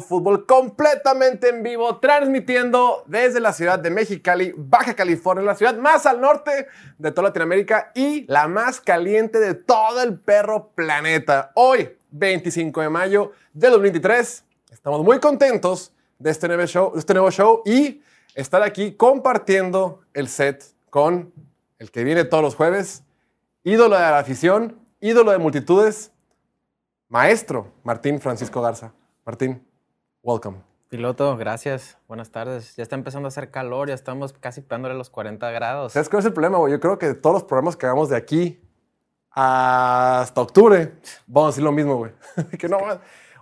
Fútbol completamente en vivo, transmitiendo desde la ciudad de Mexicali, Baja California, la ciudad más al norte de toda Latinoamérica y la más caliente de todo el perro planeta. Hoy, 25 de mayo de 2023, estamos muy contentos de este nuevo show, de este nuevo show y estar aquí compartiendo el set con el que viene todos los jueves, ídolo de la afición, ídolo de multitudes, maestro Martín Francisco Garza. Martín, welcome. Piloto, gracias. Buenas tardes. Ya está empezando a hacer calor, ya estamos casi pegándole los 40 grados. ¿Sabes cuál es el problema, güey? Yo creo que todos los programas que hagamos de aquí hasta octubre, vamos a decir lo mismo, güey. que no,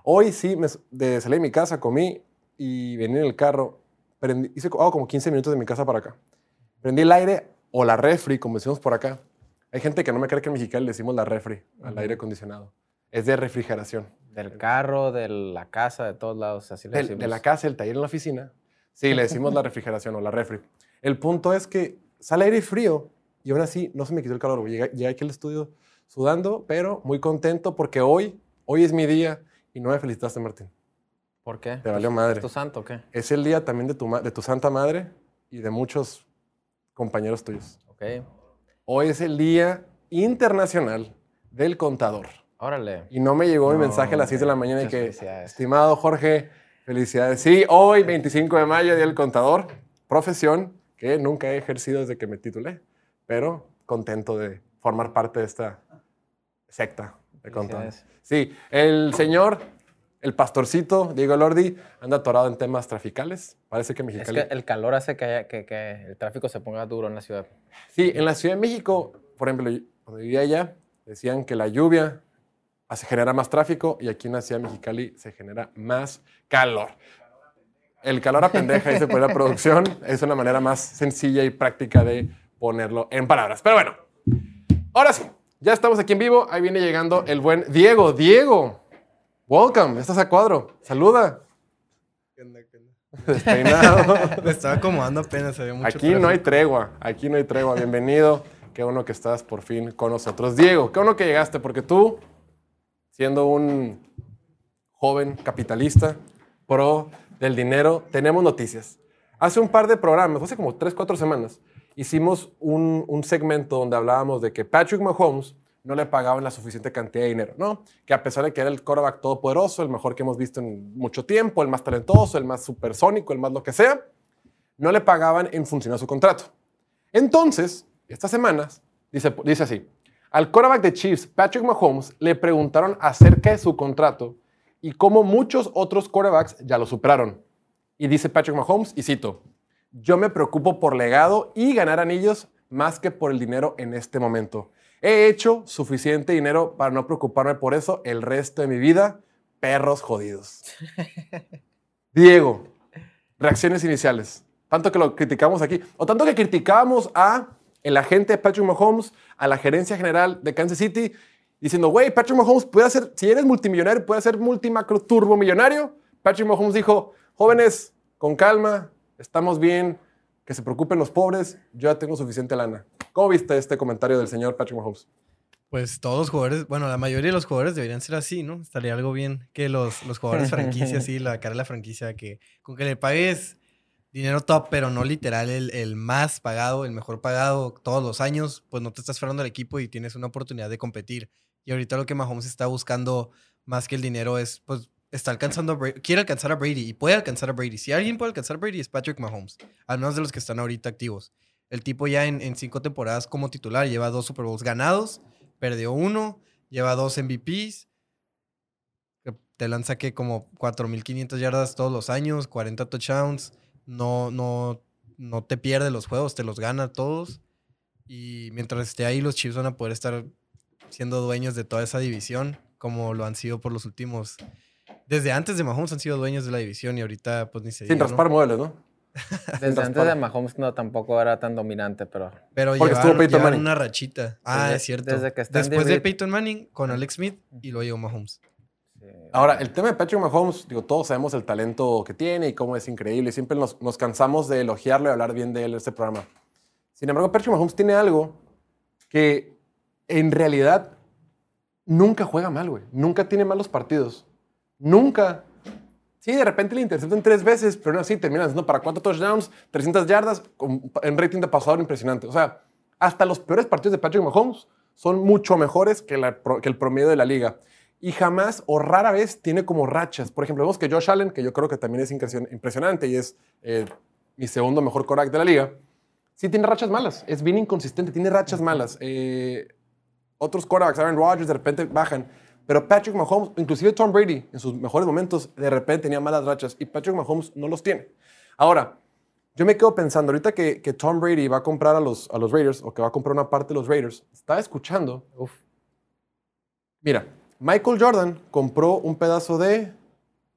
hoy sí, me, de, salí de mi casa, comí y vení en el carro. Prendí, hice hago como 15 minutos de mi casa para acá. Prendí el aire o la refri, como decimos por acá. Hay gente que no me cree que en Mexicali le decimos la refri al aire acondicionado. Es de refrigeración. Del carro, de la casa, de todos lados, así le Del- decimos. de la casa, el taller en la oficina. Sí, le decimos la refrigeración o la refri. El punto es que sale aire frío y aún así no se me quitó el calor. Llegué, llegué aquí al estudio sudando, pero muy contento porque hoy, hoy es mi día y no me felicitaste, Martín. ¿Por qué? Te valió madre. ¿Es tu santo o qué? Es el día también de tu, de tu santa madre y de muchos compañeros tuyos. Ok. Hoy es el día internacional del contador. Órale. Y no me llegó mi No, mensaje a las 6 de la mañana de que, estimado Jorge, felicidades. Sí, hoy, 25 de mayo, Día del Contador, profesión que nunca he ejercido desde que me titulé, pero contento de formar parte de esta secta de contadores. Sí, el señor, el pastorcito Diego Lordi, anda atorado en temas traficales. Parece que Es Mexicali... que el calor hace que, haya- que- que el tráfico se ponga duro en la ciudad. Sí, en la Ciudad de México, por ejemplo, cuando vivía allá, decían que la lluvia hace genera más tráfico y aquí en la Ciudad de Mexicali se genera más calor. El calor a pendeja, dice por la producción, es una manera más sencilla y práctica de ponerlo en palabras. Pero bueno, ahora sí, ya estamos aquí en vivo. Ahí viene llegando el buen Diego. Diego, welcome, estás a cuadro. Saluda. Despeinado. Me estaba acomodando apenas, había mucho Aquí no hay tregua, aquí no hay tregua. Bienvenido. Qué bueno que estás por fin con nosotros. Diego, qué bueno que llegaste, porque tú, siendo un joven capitalista, pro del dinero, tenemos noticias. Hace un par de programas, hace como tres, cuatro semanas, hicimos un, un segmento donde hablábamos de que Patrick Mahomes no le pagaban la suficiente cantidad de dinero, ¿no? Que a pesar de que era el quarterback todopoderoso, el mejor que hemos visto en mucho tiempo, el más talentoso, el más supersónico, el más lo que sea, no le pagaban en función a su contrato. Entonces, estas semanas, dice, dice así, al quarterback de Chiefs, Patrick Mahomes, le preguntaron acerca de su contrato y cómo muchos otros quarterbacks ya lo superaron. Y dice Patrick Mahomes, y cito, yo me preocupo por legado y ganar anillos más que por el dinero en este momento. He hecho suficiente dinero para no preocuparme por eso el resto de mi vida. Perros jodidos. Diego, reacciones iniciales. Tanto que lo criticamos aquí, o tanto que criticábamos a el agente Patrick Mahomes, a la gerencia general de Kansas City, diciendo, güey, Patrick Mahomes puede ser, si eres multimillonario, puede ser multimacro turbo millonario. Patrick Mahomes dijo, jóvenes, con calma, estamos bien, que se preocupen los pobres, yo ya tengo suficiente lana. ¿Cómo viste este comentario del señor Patrick Mahomes? Pues todos los jugadores, bueno, la mayoría de los jugadores deberían ser así, ¿no? Estaría algo bien que los, los jugadores franquicia, así, la cara de la franquicia, que con que le pagues dinero top, pero no literal el, el más pagado, el mejor pagado todos los años, pues no te estás fuera del equipo y tienes una oportunidad de competir. Y ahorita lo que Mahomes está buscando más que el dinero es, pues, está alcanzando a Brady, quiere alcanzar a Brady y puede alcanzar a Brady. Si alguien puede alcanzar a Brady es Patrick Mahomes, al menos de los que están ahorita activos. El tipo ya en, en cinco temporadas como titular lleva dos Super Bowls ganados, perdió uno, lleva dos MVPs, te lanza que como 4.500 yardas todos los años, 40 touchdowns, no, no, no te pierde los juegos, te los gana todos. Y mientras esté ahí, los Chiefs van a poder estar siendo dueños de toda esa división, como lo han sido por los últimos... Desde antes de Mahomes han sido dueños de la división y ahorita pues ni se Sin diga, ¿no? raspar muebles, ¿no? Desde antes de Mahomes no tampoco era tan dominante, pero Pero Porque estuvo Peyton Manning. una rachita. Ah, Desde- es cierto. desde que Después de. Peyton Manning con Alex Smith y luego llegó Mahomes. Ahora, el tema de Patrick Mahomes, digo, todos sabemos el talento que tiene y cómo es increíble. y Siempre nos, nos cansamos de elogiarlo y hablar bien de él en este programa. Sin embargo, Patrick Mahomes tiene algo que en realidad nunca juega mal, güey. Nunca tiene malos partidos. Nunca Sí, de repente le interceptan tres veces, pero aún así terminan haciendo para cuatro touchdowns, 300 yardas, con, en rating de pasador impresionante. O sea, hasta los peores partidos de Patrick Mahomes son mucho mejores que, la- que el promedio de la liga. Y jamás o rara vez tiene como rachas. Por ejemplo, vemos que Josh Allen, que yo creo que también es impresion- impresionante y es eh, mi segundo mejor quarterback de la liga, sí tiene rachas malas. Es bien inconsistente, tiene rachas malas. Eh, otros quarterbacks, Aaron Rodgers, de repente bajan. Pero Patrick Mahomes, inclusive Tom Brady, en sus mejores momentos, de repente tenía malas rachas y Patrick Mahomes no los tiene. Ahora, yo me quedo pensando, ahorita que, que Tom Brady va a comprar a los, a los Raiders o que va a comprar una parte de los Raiders, estaba escuchando. Uf. Mira, Michael Jordan compró un pedazo de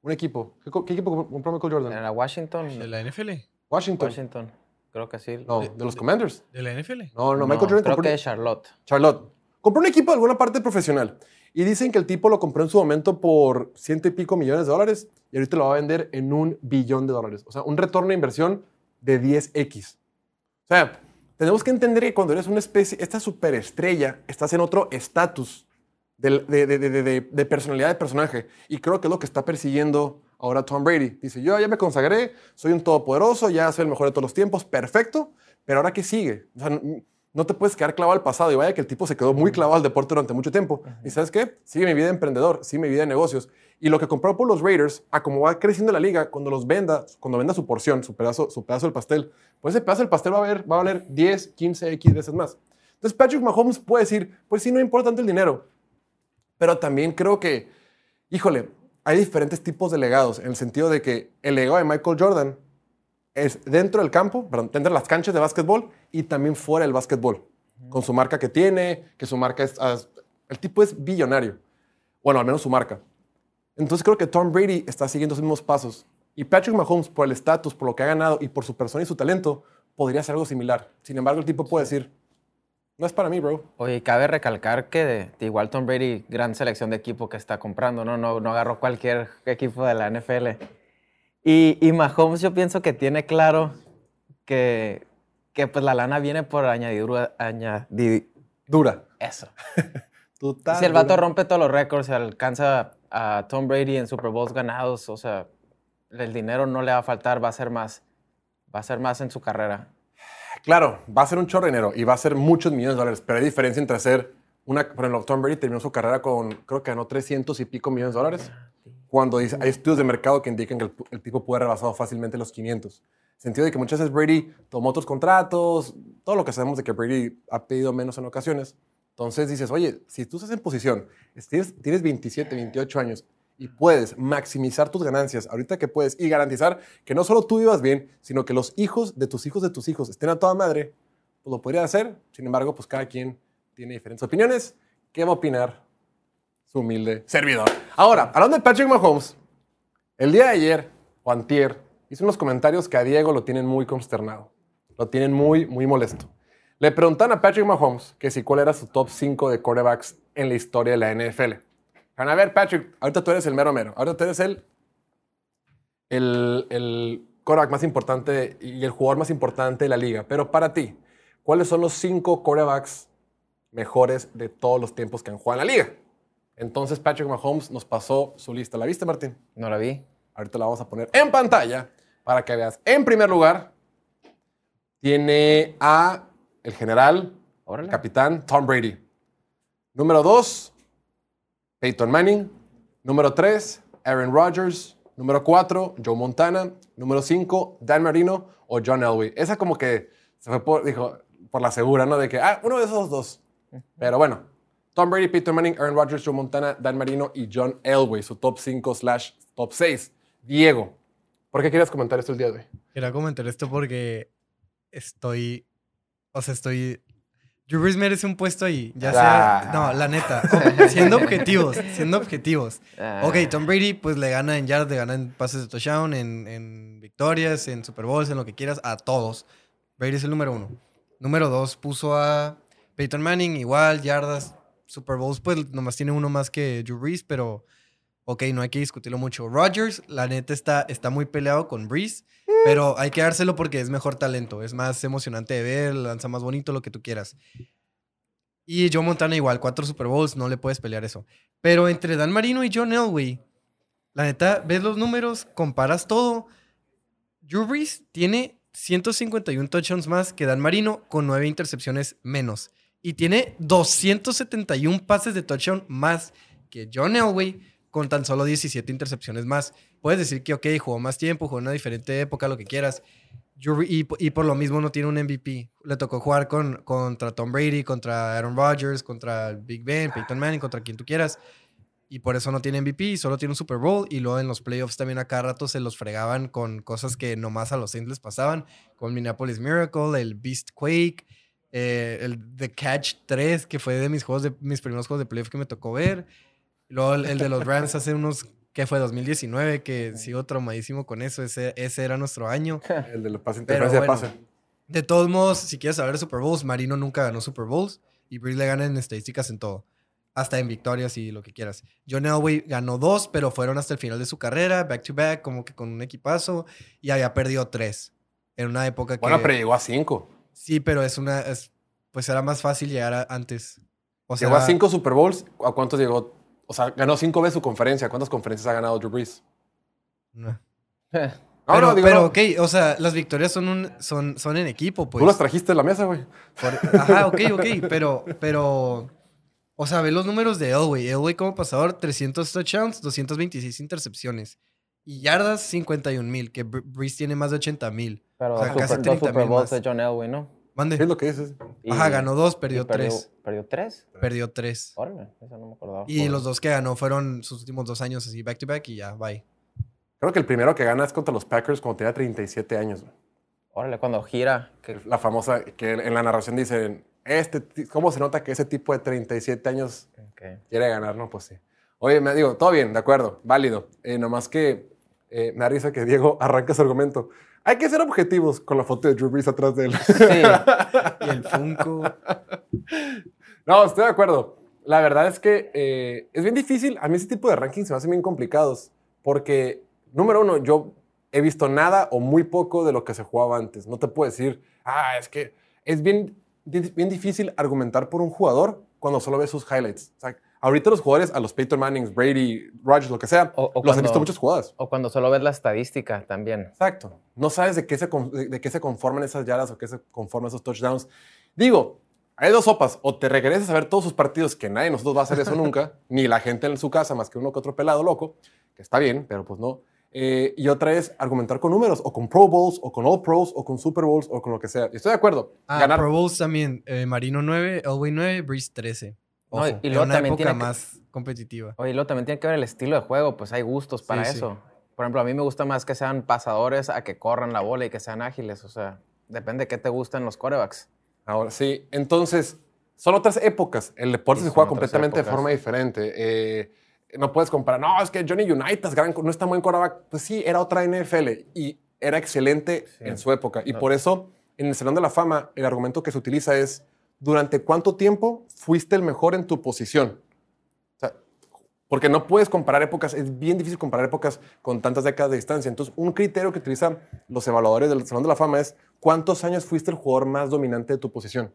un equipo. ¿Qué, equipo compró Michael Jordan? ¿Era Washington? ¿De la NFL? Washington. Washington. Creo que sí. No, de los Commanders. ¿De la NFL? No, no, Michael Jordan creo compró que de Charlotte. Charlotte. Compró un equipo de alguna parte profesional. Y dicen que el tipo lo compró en su momento por ciento y pico millones de dólares y ahorita lo va a vender en un billón de dólares. O sea, un retorno de inversión de 10x. O sea, tenemos que entender que cuando eres una especie, esta superestrella, estás en otro estatus de, de- personalidad de personaje. Y creo que es lo que está persiguiendo ahora Tom Brady. Dice, yo ya me consagré, soy un todopoderoso, ya soy el mejor de todos los tiempos, perfecto, pero ahora qué sigue? O sea, n- no te puedes quedar clavado al pasado. Y vaya que el tipo se quedó muy clavado al deporte durante mucho tiempo. ¿Y sabes qué? Sigue mi vida de emprendedor, sigue mi vida de negocios. Y lo que compró por los Raiders, a como va creciendo la liga, cuando los venda, cuando venda su porción, su pedazo, su pedazo del pastel, pues ese pedazo del pastel va a, valer, va a valer 10, 15, X veces más. Entonces Patrick Mahomes puede decir, pues sí, no importa tanto el dinero. Pero también creo que, híjole, hay diferentes tipos de legados, en el sentido de que el legado de Michael Jordan es dentro del campo, perdón, dentro de las canchas de básquetbol y también fuera del básquetbol, con su marca que tiene, que su marca es, el tipo es billonario, bueno, al menos su marca. Entonces creo que Tom Brady está siguiendo esos mismos pasos y Patrick Mahomes, por el estatus, por lo que ha ganado y por su persona y su talento, podría hacer algo similar. Sin embargo, el tipo puede decir, no es para mí, bro. Oye, cabe recalcar que de, de igual Tom Brady, gran selección de equipo que está comprando, ¿no? No, no agarró cualquier equipo de la NFL. Y, y Mahomes yo pienso que tiene claro que, que pues la lana viene por añadidura, añadi- Dura. eso. Total. si el vato dura. rompe todos los récords, alcanza a Tom Brady en Super Bowls ganados, o sea, el dinero no le va a faltar, va a ser más. Va a ser más en su carrera. Claro, va a ser un chorro de dinero y va a ser muchos millones de dólares, pero hay diferencia entre hacer una. Por ejemplo, Tom Brady terminó su carrera con, creo que ganó 300 y pico millones de dólares. Cuando dice, hay estudios de mercado que indican que el, el tipo puede haber rebasado fácilmente los 500. Sentido de que muchas veces Brady tomó otros contratos, todo lo que sabemos de que Brady ha pedido menos en ocasiones. Entonces dices, oye, si tú estás en posición, tienes, tienes 27, 28 años y puedes maximizar tus ganancias ahorita que puedes y garantizar que no solo tú vivas bien, sino que los hijos de tus hijos de tus hijos estén a toda madre, pues lo podría hacer. Sin embargo, pues cada quien tiene diferentes opiniones. ¿Qué va a opinar su humilde servidor? Ahora, hablando de Patrick Mahomes, el día de ayer, o antier, hizo unos comentarios que a Diego lo tienen muy consternado. Lo tienen muy, muy molesto. Le preguntan a Patrick Mahomes que si cuál era su top 5 de quarterbacks en la historia de la NFL. Van a ver, Patrick, ahorita tú eres el mero mero. Ahorita tú eres el, el, el quarterback más importante y el jugador más importante de la liga. Pero para ti, ¿cuáles son los 5 quarterbacks mejores de todos los tiempos que han jugado en la liga? Entonces Patrick Mahomes nos pasó su lista. ¿La viste, Martín? No la vi. Ahorita la vamos a poner en pantalla para que veas. En primer lugar, tiene a el general, Órale. capitán Tom Brady. Número dos, Peyton Manning. Número tres, Aaron Rodgers. Número cuatro, Joe Montana. Número cinco, Dan Marino o John Elway. Esa como que se fue por, dijo, por la segura, ¿no? De que, ah, uno de esos dos. Pero bueno, Tom Brady, Peyton Manning, Aaron Rodgers, Joe Montana, Dan Marino y John Elway, su top 5 slash top 6. Diego, ¿por qué querías comentar esto el día de hoy? Quería comentar esto porque estoy. O sea, estoy. Drew Brees merece un puesto ahí. Ya sea. No, la neta. o- siendo objetivos. Siendo objetivos. Ah, Ok, Tom Brady, pues le gana en yards, le gana en pases de touchdown, en, en victorias, en Super Bowls, en lo que quieras, a todos. Brady es el número uno. Número dos, puso a Peyton Manning, igual, yardas. Super Bowls, pues nomás tiene uno más que Drew Brees, pero ok, no hay que discutirlo mucho. Rodgers, la neta, está, está muy peleado con Brees, pero hay que dárselo porque es mejor talento, es más emocionante de ver, lanza más bonito, lo que tú quieras. Y Joe Montana igual, cuatro Super Bowls, no le puedes pelear eso. Pero entre Dan Marino y John Elway, La neta, ves los números, comparas todo. Drew Brees tiene 151 touchdowns más que Dan Marino con 9 intercepciones menos. Y tiene 271 pases de touchdown más que John Elway con tan solo 17 intercepciones más. Puedes decir que, ok, jugó más tiempo, jugó en una diferente época, lo que quieras. Y, por lo mismo no tiene un MVP. Le tocó jugar con, contra Tom Brady, contra Aaron Rodgers, contra Big Ben, Peyton Manning, contra quien tú quieras. Y por eso no tiene MVP, solo tiene un Super Bowl. Y luego en los playoffs también a cada rato se los fregaban con cosas que nomás a los Saints les pasaban. Con Minneapolis Miracle, el Beast Quake, eh, el The Catch 3, que fue de mis, juegos de, mis primeros juegos de playoff que me tocó ver. Luego el, el de los Rams hace unos, que fue 2019, que sigo traumadísimo con eso. Ese, ese era nuestro año. El de la pase, Pero interferencia de bueno. pase. De todos modos, si quieres hablar de Super Bowls, Marino nunca ganó Super Bowls y Brees le gana en estadísticas en todo. Hasta en victorias y lo que quieras. John Elway ganó dos, pero fueron hasta el final de su carrera, back to back, como que con un equipazo, y había perdido tres. En una época que. Bueno, pero llegó a 5. Sí, pero es una. es- pues era más fácil llegar a- antes. O sea, Llegó a 5 Super Bowls. ¿A cuántos llegó? O sea, ganó 5 veces su conferencia. ¿Cuántas conferencias ha ganado Drew Brees? no. No, pero, no, digo, pero, no. ok, o sea, las victorias son, un, son, son en equipo, pues. Tú las trajiste a la mesa, güey. Por- Ajá, ok, ok, pero, pero, o sea, ve los números de Elway. Elway como pasador, 300 touchdowns, 226 intercepciones. Y yardas, 51 mil, que Br- Breeze tiene más de 80 mil. Pero O sea, super, casi dos 30 Super mil Bowls más. de John Elway, ¿no? Mande. ¿Qué es lo que dices? Ajá, ganó dos, y perdió tres. ¿Perdió tres? Perdió tres. Órale, eso no me acordaba. Y los dos que ganó fueron sus últimos dos años así, back to back, y ya, bye. Creo que el primero que gana es contra los Packers cuando tenía 37 años. güey. Órale, cuando gira. Que, La famosa que en la narración dicen, este, ¿cómo se nota que ese tipo de 37 años ok. quiere ganar? No, pues sí. Oye, me digo, todo bien, de acuerdo, válido. Eh, nomás que eh, me da risa que Diego arranca su argumento. Hay que ser objetivos con la foto de Drew Brees atrás de él. Sí, Y el Funko. No, estoy de acuerdo. La verdad es que eh, es bien difícil. A mí ese tipo de rankings se me hacen bien complicados. Porque, número uno, yo he visto nada o muy poco de lo que se jugaba antes. No te puedo decir, ah, es que es bien, bien difícil argumentar por un jugador cuando solo ves sus highlights. O sea, ahorita los jugadores, a los Peyton Mannings, Brady, Rodgers, lo que sea, O- o los he cuando- visto muchas jugadas. o cuando solo ves la estadística también. Exacto. No sabes de qué se, de, qué se conforman esas yardas o qué se conforman esos touchdowns. Digo, hay dos sopas. O te regresas a ver todos sus partidos, que nadie de nosotros va a hacer eso nunca, ni la gente en su casa, más que uno que otro pelado loco, que está bien, pero pues no. Eh, y otra es argumentar con números, o con Pro Bowls, o con All Pros, o con Super Bowls, o con lo que sea. Y estoy de acuerdo. Ah, Ganar. Pro Bowls también. eh, Marino 9, Elway 9, Breeze 13. No, Ojo, y- y en luego una también época tiene que- más competitiva. Oye, y luego también tiene que ver el estilo de juego, pues hay gustos para Sí, sí. eso. Por ejemplo, a mí me gusta más que sean pasadores a que corran la bola y que sean ágiles. O sea, depende de qué te gustan los corebacks. Ahora sí. Entonces, son otras épocas. El deporte se juega completamente de forma diferente. Eh, no puedes comparar, no, es que Johnny Unitas gran, no es tan buen quarterback. Pues sí, era otra NFL y era excelente Sí. en su época. Y No. por eso, en el Salón de la Fama, el argumento que se utiliza es, ¿durante cuánto tiempo fuiste el mejor en tu posición? O sea, porque no puedes comparar épocas, es bien difícil comparar épocas con tantas décadas de distancia. Entonces, un criterio que utilizan los evaluadores del Salón de la Fama es cuántos años fuiste el jugador más dominante de tu posición.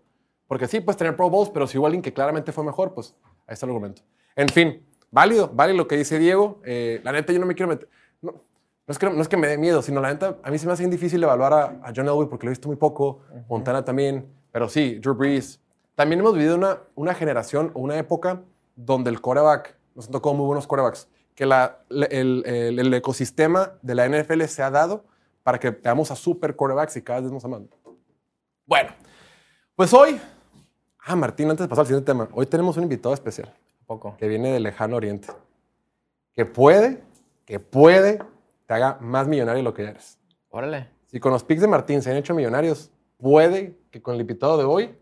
Porque sí, puedes tener Pro Bowls, pero si hubo alguien que claramente fue mejor, pues ahí está el argumento. En fin, válido, válido lo que dice Diego. Eh, la neta, yo no me quiero meter. No, no es, que, no es que me dé miedo, sino la neta, a mí se me hace bien difícil evaluar a, a John Elway porque lo he visto muy poco, Montana también, pero sí, Drew Brees. También hemos vivido una, una generación o una época donde el coreback, nos han tocado muy buenos corebacks, que la, el, el- el ecosistema de la NFL se ha dado para que veamos a super corebacks y cada vez nos amando. Bueno, pues hoy, ah, Martín, antes de pasar al siguiente tema, hoy tenemos un invitado especial poco. que viene del lejano oriente, que puede, que puede, te haga más millonario de lo que eres. Órale. Si con los picks de Martín se han hecho millonarios, puede que con el invitado de hoy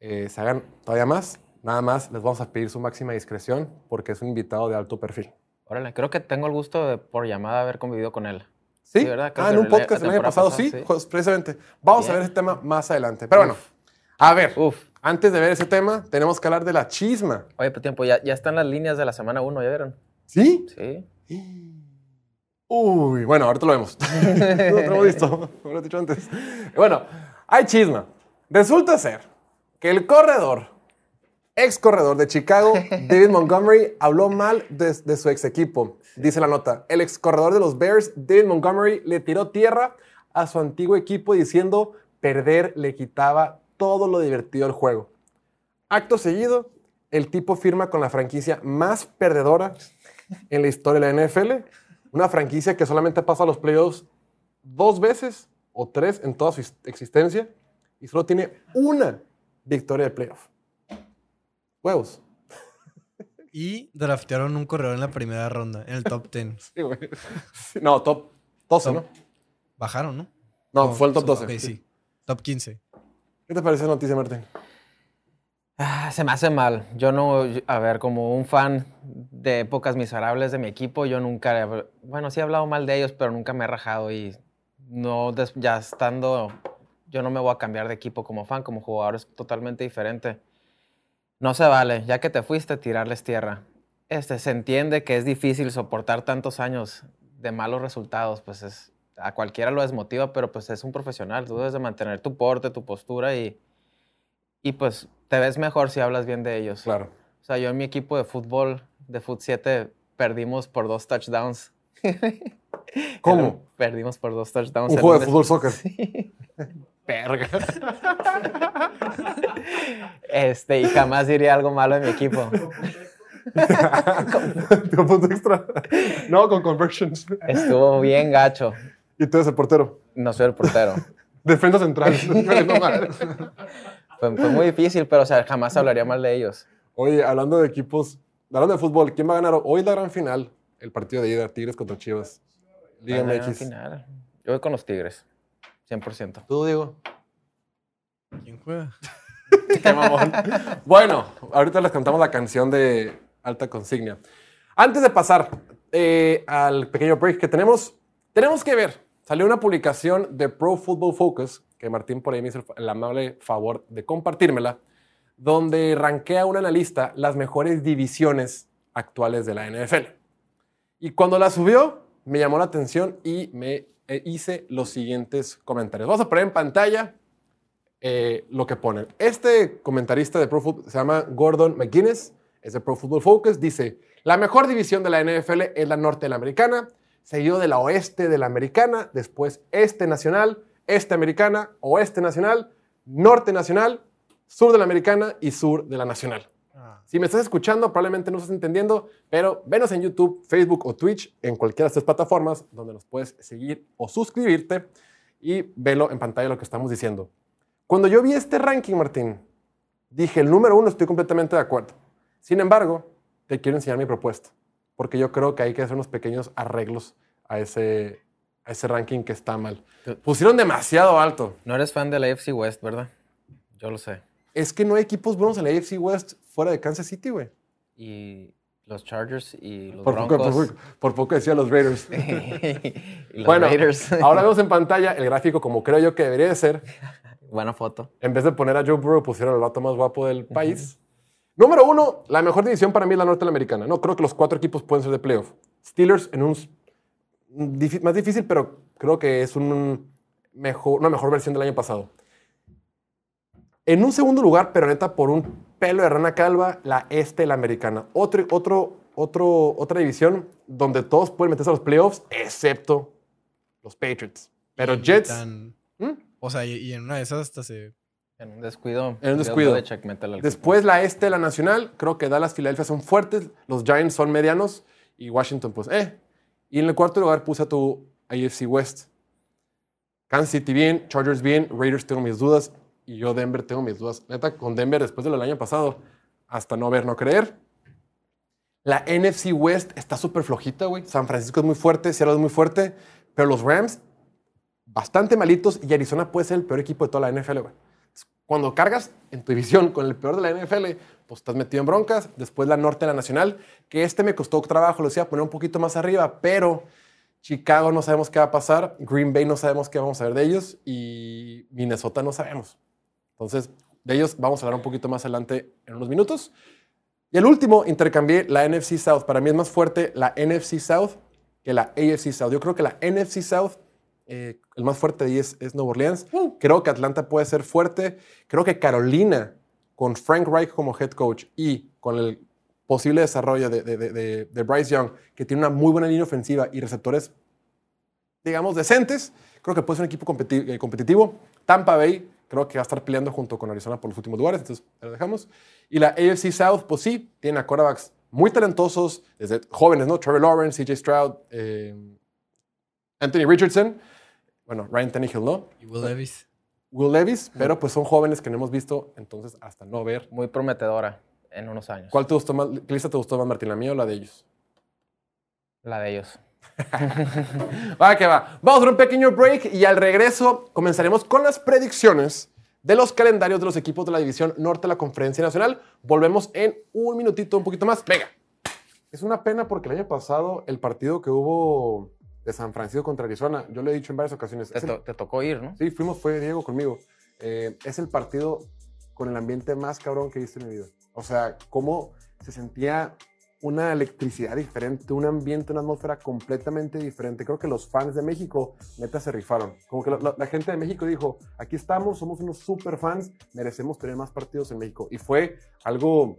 eh, se hagan todavía más. Nada más les vamos a pedir su máxima discreción porque es un invitado de alto perfil. Órale. Creo que tengo el gusto de, por llamada, haber convivido con él. ¿Sí? Sí, ¿verdad? Creo ah, en un podcast la el año pasado, pasada, sí, sí. pues, precisamente. Vamos a ver ese tema más adelante. Pero bueno, a ver, Uf. antes de ver ese tema, tenemos que hablar de la chisma. Oye, pues tiempo, ya, ya están las líneas de la semana 1, ¿ya vieron? ¿Sí? Sí. Uy, bueno, ahorita lo vemos. no lo hemos visto, como lo he dicho antes. Bueno, hay chisma. Resulta ser que el corredor Ex corredor de Chicago, David Montgomery, habló mal de, de su ex equipo. Dice la nota, el ex corredor de los Bears, David Montgomery, le tiró tierra a su antiguo equipo diciendo perder le quitaba todo lo divertido del juego. Acto seguido, el tipo firma con la franquicia más perdedora en la historia de la NFL. Una franquicia que solamente pasa a los playoffs dos veces o tres en toda su ex- existencia y solo tiene una victoria de playoff. Huevos. Y draftearon un corredor en la primera ronda, en el top 10. Sí, güey. Sí, No, top 12, Top. ¿no? Bajaron, ¿no? No, fue el top so- 12. Ok, sí. Top 15. ¿Qué te parece esa noticia, Martín? Ah, se me hace mal. Yo no, a ver, como un fan de épocas miserables de mi equipo, yo nunca, he- bueno, sí he hablado mal de ellos, pero nunca me he rajado y no, ya estando, yo no me voy a cambiar de equipo como fan, como jugador es totalmente diferente. No se vale, ya que te fuiste, tirarles tierra. Este, se entiende que es difícil soportar tantos años de malos resultados, pues es, a cualquiera lo desmotiva, pero pues es un profesional, tú debes de mantener tu porte, tu postura y, y pues te ves mejor si hablas bien de ellos. Claro. O sea, yo en mi equipo de fútbol, de Foot 7, perdimos por dos touchdowns. ¿Cómo? Perdimos por dos touchdowns. Un en juego de fútbol soccer. Sí. Verga. Este, y jamás diría algo malo de mi equipo. Con punto extra. No, con conversions. Estuvo bien gacho. Y tú eres el portero. No soy el portero. Defensa central. No madre. Fue, fue muy difícil, pero o sea, jamás hablaría mal de ellos. Oye, hablando de equipos, hablando de fútbol, ¿quién va a ganar hoy la gran final? El partido de ida, Tigres contra Chivas. Liga Van a ganar al MX. final. Yo voy con los Tigres. 100%. ¿Tú, Diego? ¿Quién juega? Qué mamón. bueno, ahorita les cantamos la canción de Alta Consignia. Antes de pasar eh, al pequeño break que tenemos, tenemos que ver. Salió una publicación de Pro Football Focus, que Martín por ahí me hizo el, el amable favor de compartírmela, donde rankea un analista las mejores divisiones actuales de la NFL. Y cuando la subió, me llamó la atención y me eh, hice los siguientes comentarios. Vamos a poner en pantalla eh, lo que ponen. Este comentarista de Pro Football se llama Gordon McGuinness, es de Pro Football Focus, dice, la mejor división de la NFL es la norte de la americana, seguido de la oeste de la americana, después este nacional, este americana, oeste nacional, norte nacional, sur de la americana y sur de la nacional. Si me estás escuchando, probablemente no estás entendiendo, pero venos en YouTube, Facebook o Twitch, en cualquiera de estas plataformas donde nos puedes seguir o suscribirte y velo en pantalla lo que estamos diciendo. Cuando yo vi este ranking, Martín, dije, el número uno estoy completamente de acuerdo. Sin embargo, te quiero enseñar mi propuesta, porque yo creo que hay que hacer unos pequeños arreglos a ese, a ese ranking que está mal. Pusieron demasiado alto. No eres fan de la AFC West, ¿verdad? Yo lo sé. Es que no hay equipos buenos en la AFC West fuera de Kansas City, güey. Y los Chargers y los Por poco, Broncos. por, poco- por poco decía los Raiders. los bueno, Raiders. ahora vemos en pantalla el gráfico como creo yo que debería de ser. Buena foto. En vez de poner a Joe Burrow, pusieron al vato más guapo del país. Número uno, la mejor división para mí es la norteamericana. No, creo que los cuatro equipos pueden ser de playoff. Steelers en un, más difícil, pero creo que es un mejor, una mejor versión del año pasado. En un segundo lugar, pero neta por un pelo de rana calva, la este de la americana. Otro, otro, otro, otra división donde todos pueden meterse a los playoffs, excepto los Patriots. Pero y Jets... tan- ¿Mm? o sea, y, y en una de esas hasta se... En un descuido. En un descuido. Después la este, la nacional, creo que Dallas, Filadelfia son fuertes, los Giants son medianos y Washington, pues, eh. Y en el cuarto lugar puse a tu AFC West. Kansas City bien, Chargers bien, Raiders tengo mis dudas y yo Denver tengo mis dudas. Neta, con Denver después del año pasado, hasta no ver, no creer. La NFC West está súper flojita, güey. San Francisco es muy fuerte, Seattle es muy fuerte, pero los Rams, bastante malitos y Arizona puede ser el peor equipo de toda la NFL, güey. Cuando cargas en tu división con el peor de la NFL, pues estás metido en broncas. Después la norte la nacional, que este me costó trabajo, lo decía poner un poquito más arriba, pero Chicago no sabemos qué va a pasar, Green Bay no sabemos qué vamos a ver de ellos y Minnesota no sabemos. Entonces, de ellos vamos a hablar un poquito más adelante en unos minutos. Y el último, intercambié la NFC South. Para mí es más fuerte la NFC South que la AFC South. Yo creo que la NFC South, eh, el más fuerte de ahí es, es Nueva Orleans. Creo que Atlanta puede ser fuerte. Creo que Carolina con Frank Reich como head coach y con el posible desarrollo de, de- de- de Bryce Young, que tiene una muy buena línea ofensiva y receptores, digamos, decentes, creo que puede ser un equipo competi- eh, competitivo. Tampa Bay creo que va a estar peleando junto con Arizona por los últimos lugares, entonces lo dejamos. Y la AFC South, pues sí, tiene a quarterbacks muy talentosos, desde jóvenes, ¿no? Trevor Lawrence, CJ Stroud, eh, Anthony Richardson, bueno, Ryan Tannehill, ¿no? Y Will Levis. Will Levis, pero pues son jóvenes que no hemos visto, entonces hasta no ver. Muy prometedora en unos años. ¿Cuál te gustó más, qué lista te gustó más, Martín, la mía o la de ellos? La de ellos. Va que va. Vamos a hacer un pequeño break y al regreso comenzaremos con las predicciones de los calendarios de los equipos de la División Norte de la Conferencia Nacional. Volvemos en un minutito, un poquito más. Venga. Es una pena porque el año pasado el partido que hubo de San Francisco contra Arizona, yo lo he dicho en varias ocasiones. Te, el- te tocó ir, ¿no? Sí, fuimos, fue Diego conmigo. Eh, es el partido con el ambiente más cabrón que he visto en mi vida. O sea, cómo se sentía una electricidad diferente, un ambiente, una atmósfera completamente diferente. Creo que los fans de México, neta, se rifaron. Como que la, la- gente de México dijo, aquí estamos, somos unos super fans, merecemos tener más partidos en México. Y fue algo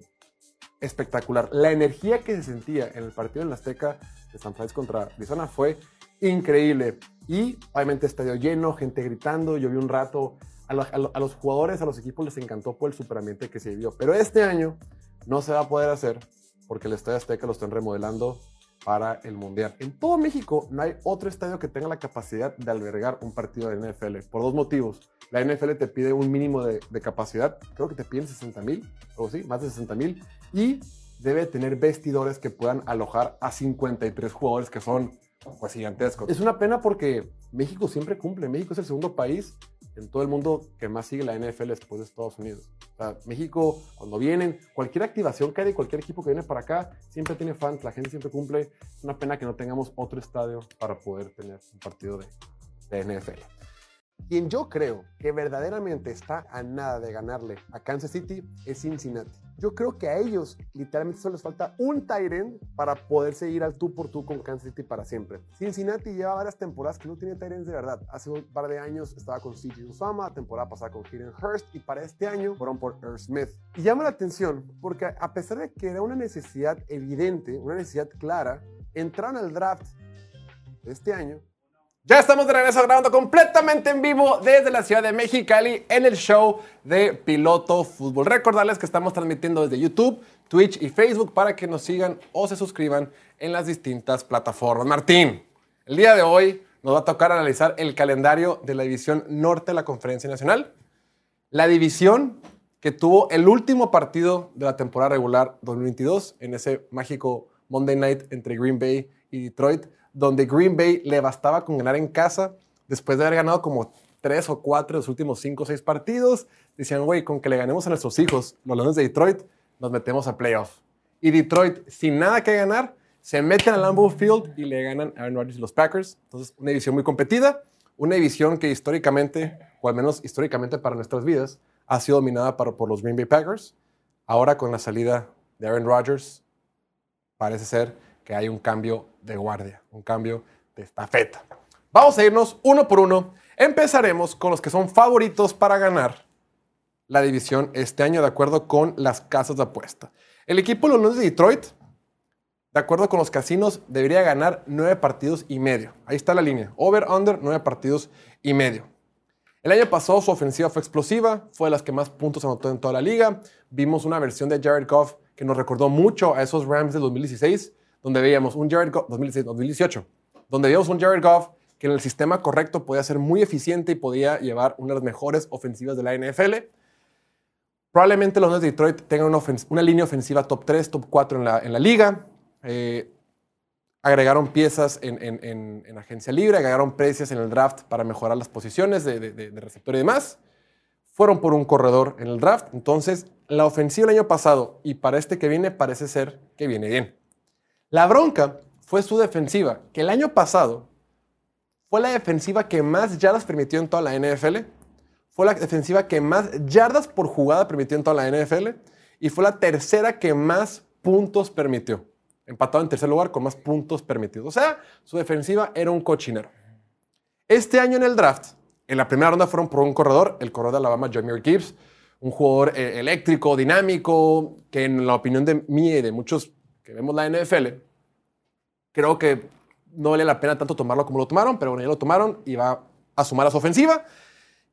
espectacular. La energía que se sentía en el partido en la Azteca de San Francisco contra Arizona fue increíble. Y obviamente estadio lleno, gente gritando. Yo vi un rato. A, a a los jugadores, a los equipos les encantó por el superambiente que se vivió. Pero este año no se va a poder hacer porque el Estadio Azteca lo están remodelando para el Mundial. En todo México no hay otro estadio que tenga la capacidad de albergar un partido de NFL, por dos motivos. La NFL te pide un mínimo de, de capacidad, creo que te piden 60 mil, o sí, más de 60 mil, y debe tener vestidores que puedan alojar a 53 jugadores que son pues gigantescos. Es una pena porque México siempre cumple. México es el segundo país en todo el mundo que más sigue la NFL después de Estados Unidos. O México, cuando vienen, cualquier activación que hay de cualquier equipo que viene para acá, siempre tiene fans, la gente siempre cumple. Es una pena que no tengamos otro estadio para poder tener un partido de, de NFL. Quien yo creo que verdaderamente está a nada de ganarle a Kansas City es Cincinnati. Yo creo que a ellos literalmente solo les falta un Tyren para poderse ir al tú por tú con Kansas City para siempre. Cincinnati lleva varias temporadas que no tiene Tyrens de verdad. Hace un par de años estaba con CJ Usama, temporada pasada con Hayden Hurst y para este año fueron por Earl Smith. Y llama la atención porque a pesar de que era una necesidad evidente, una necesidad clara, entraron al draft este año ya estamos de regreso grabando completamente en vivo desde la ciudad de Mexicali en el show de Piloto Fútbol. Recordarles que estamos transmitiendo desde YouTube, Twitch y Facebook para que nos sigan o se suscriban en las distintas plataformas. Martín, el día de hoy nos va a tocar analizar el calendario de la división norte de la Conferencia Nacional. La división que tuvo el último partido de la temporada regular 2022 en ese mágico Monday Night entre Green Bay y Detroit, donde Green Bay le bastaba con ganar en casa después de haber ganado como tres o cuatro de los últimos cinco o seis partidos. Decían, güey, con que le ganemos a nuestros hijos, los Leones de Detroit, nos metemos a playoff. Y Detroit, sin nada que ganar, se meten al Lambeau Field y le ganan a Aaron Rodgers y los Packers. Entonces, una división muy competida, una división que históricamente, o al menos históricamente para nuestras vidas, ha sido dominada por, por los Green Bay Packers. Ahora con la salida de Aaron Rodgers, parece ser que hay un cambio de guardia, un cambio de estafeta. Vamos a irnos uno por uno. Empezaremos con los que son favoritos para ganar la división este año, de acuerdo con las casas de apuesta. El equipo de los de Detroit, de acuerdo con los casinos, debería ganar nueve partidos y medio. Ahí está la línea. Over-under, nueve partidos y medio. El año pasado su ofensiva fue explosiva, fue de las que más puntos anotó en toda la liga. Vimos una versión de Jared Goff que nos recordó mucho a esos Rams del 2016, donde veíamos un Jared Goff, 2016, 2018, donde veíamos un Jared Goff que en el sistema correcto podía ser muy eficiente y podía llevar una de las mejores ofensivas de la NFL. Probablemente los Leones de Detroit tengan una, una línea ofensiva top 3, top 4 en la, liga. Eh, agregaron piezas en, en- en- en agencia libre, agregaron precios en el draft para mejorar las posiciones de- de- de receptor y demás. Fueron por un corredor en el draft. Entonces, la ofensiva el año pasado y para este que viene parece ser que viene bien. La bronca fue su defensiva, que el año pasado fue la defensiva que más yardas permitió en toda la NFL. Fue la defensiva que más yardas por jugada permitió en toda la NFL. Y fue la tercera que más puntos permitió. Empatado en tercer lugar con más puntos permitidos. O sea, su defensiva era un cochinero. Este año en el draft, en la primera ronda fueron por un corredor, el corredor de Alabama, Jameer Gibbs. un jugador eh, eléctrico, dinámico, que en la opinión de mí y de muchos que vemos la NFL, creo que no vale la pena tanto tomarlo como lo tomaron, pero bueno, ya lo tomaron y va a sumar a su ofensiva.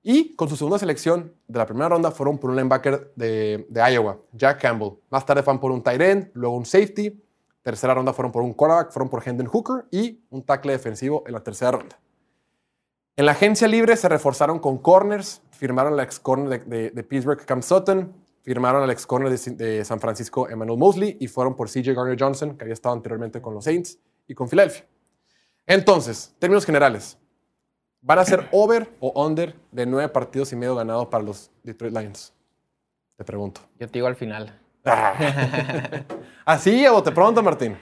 Y con su segunda selección de la primera ronda fueron por un linebacker de, Iowa, Jack Campbell. Más tarde fueron por un tight end, luego un safety. Tercera ronda fueron por un quarterback, fueron por Hendon Hooker y un tackle defensivo en la tercera ronda. En la agencia libre se reforzaron con corners, firmaron al ex corner de, Pittsburgh, Cam Sutton, firmaron al ex corner de, San Francisco, Emmanuel Mosley, y fueron por CJ Garner Johnson, que había estado anteriormente con los Saints y con Philadelphia. Entonces, términos generales, ¿van a ser over o under de nueve partidos y medio ganados para los Detroit Lions? Te pregunto. Yo te digo al final. ¿Así o te pregunto, Martín?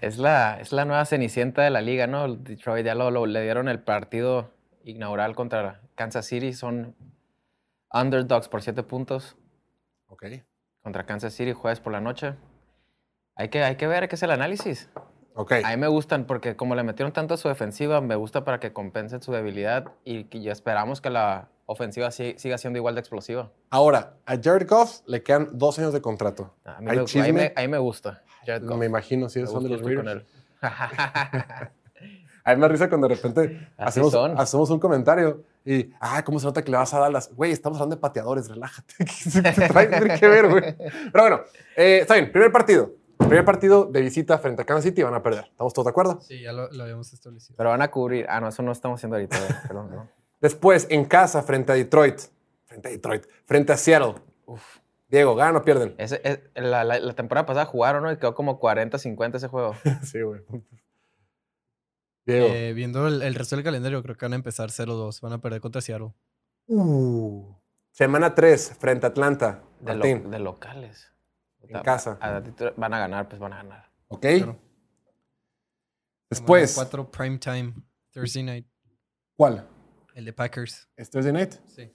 Es la, es la nueva cenicienta de la liga, ¿no? Detroit ya lo, lo- le dieron el partido inaugural contra Kansas City. Son underdogs por siete puntos Ok. contra Kansas City jueves por la noche. Hay que, hay que ver qué es el análisis. Ok. A mí me gustan porque como le metieron tanto a su defensiva, me gusta para que compensen su debilidad y ya esperamos que la ofensiva si- siga siendo igual de explosiva. Ahora, a Jared Goff le quedan dos años de contrato. A mí, ¿Hay me, a chisme? mí me- a mí me gusta. Jared Goff. me imagino si eres fan de gusta los ir con Raiders. él. A mí me risa cuando de repente hacemos, son. hacemos un comentario y, ah, ¿cómo se nota que le vas a Dallas? Güey, estamos hablando de pateadores, relájate. ¿Qué tiene que ver, güey? Pero bueno, eh, está bien. Primer partido. Primer partido de visita frente a Kansas City van a perder. ¿Estamos todos de acuerdo? Sí, ya lo, lo habíamos establecido. Pero van a cubrir. Ah, no, eso no estamos haciendo ahorita. eh, Perdón, no. Después, en casa, frente a Detroit. Frente a Detroit. Frente a Seattle. Diego, ¿ganan o pierden? Ese- es- la, la- la temporada pasada jugaron, ¿no? Y quedó como 40-50 ese juego. sí, güey. Diego. Eh, viendo el, el resto del calendario, creo que van a empezar 0-2. Van a perder contra Seattle. Uh. Semana 3, frente a Atlanta. De, lo- Martín. de locales. En casa. A- a- Van a ganar, pues van a ganar. ¿Ok? Claro. Después, 4 prime time, Thursday night. ¿cuál? El de Packers. ¿Es Thursday night? Sí.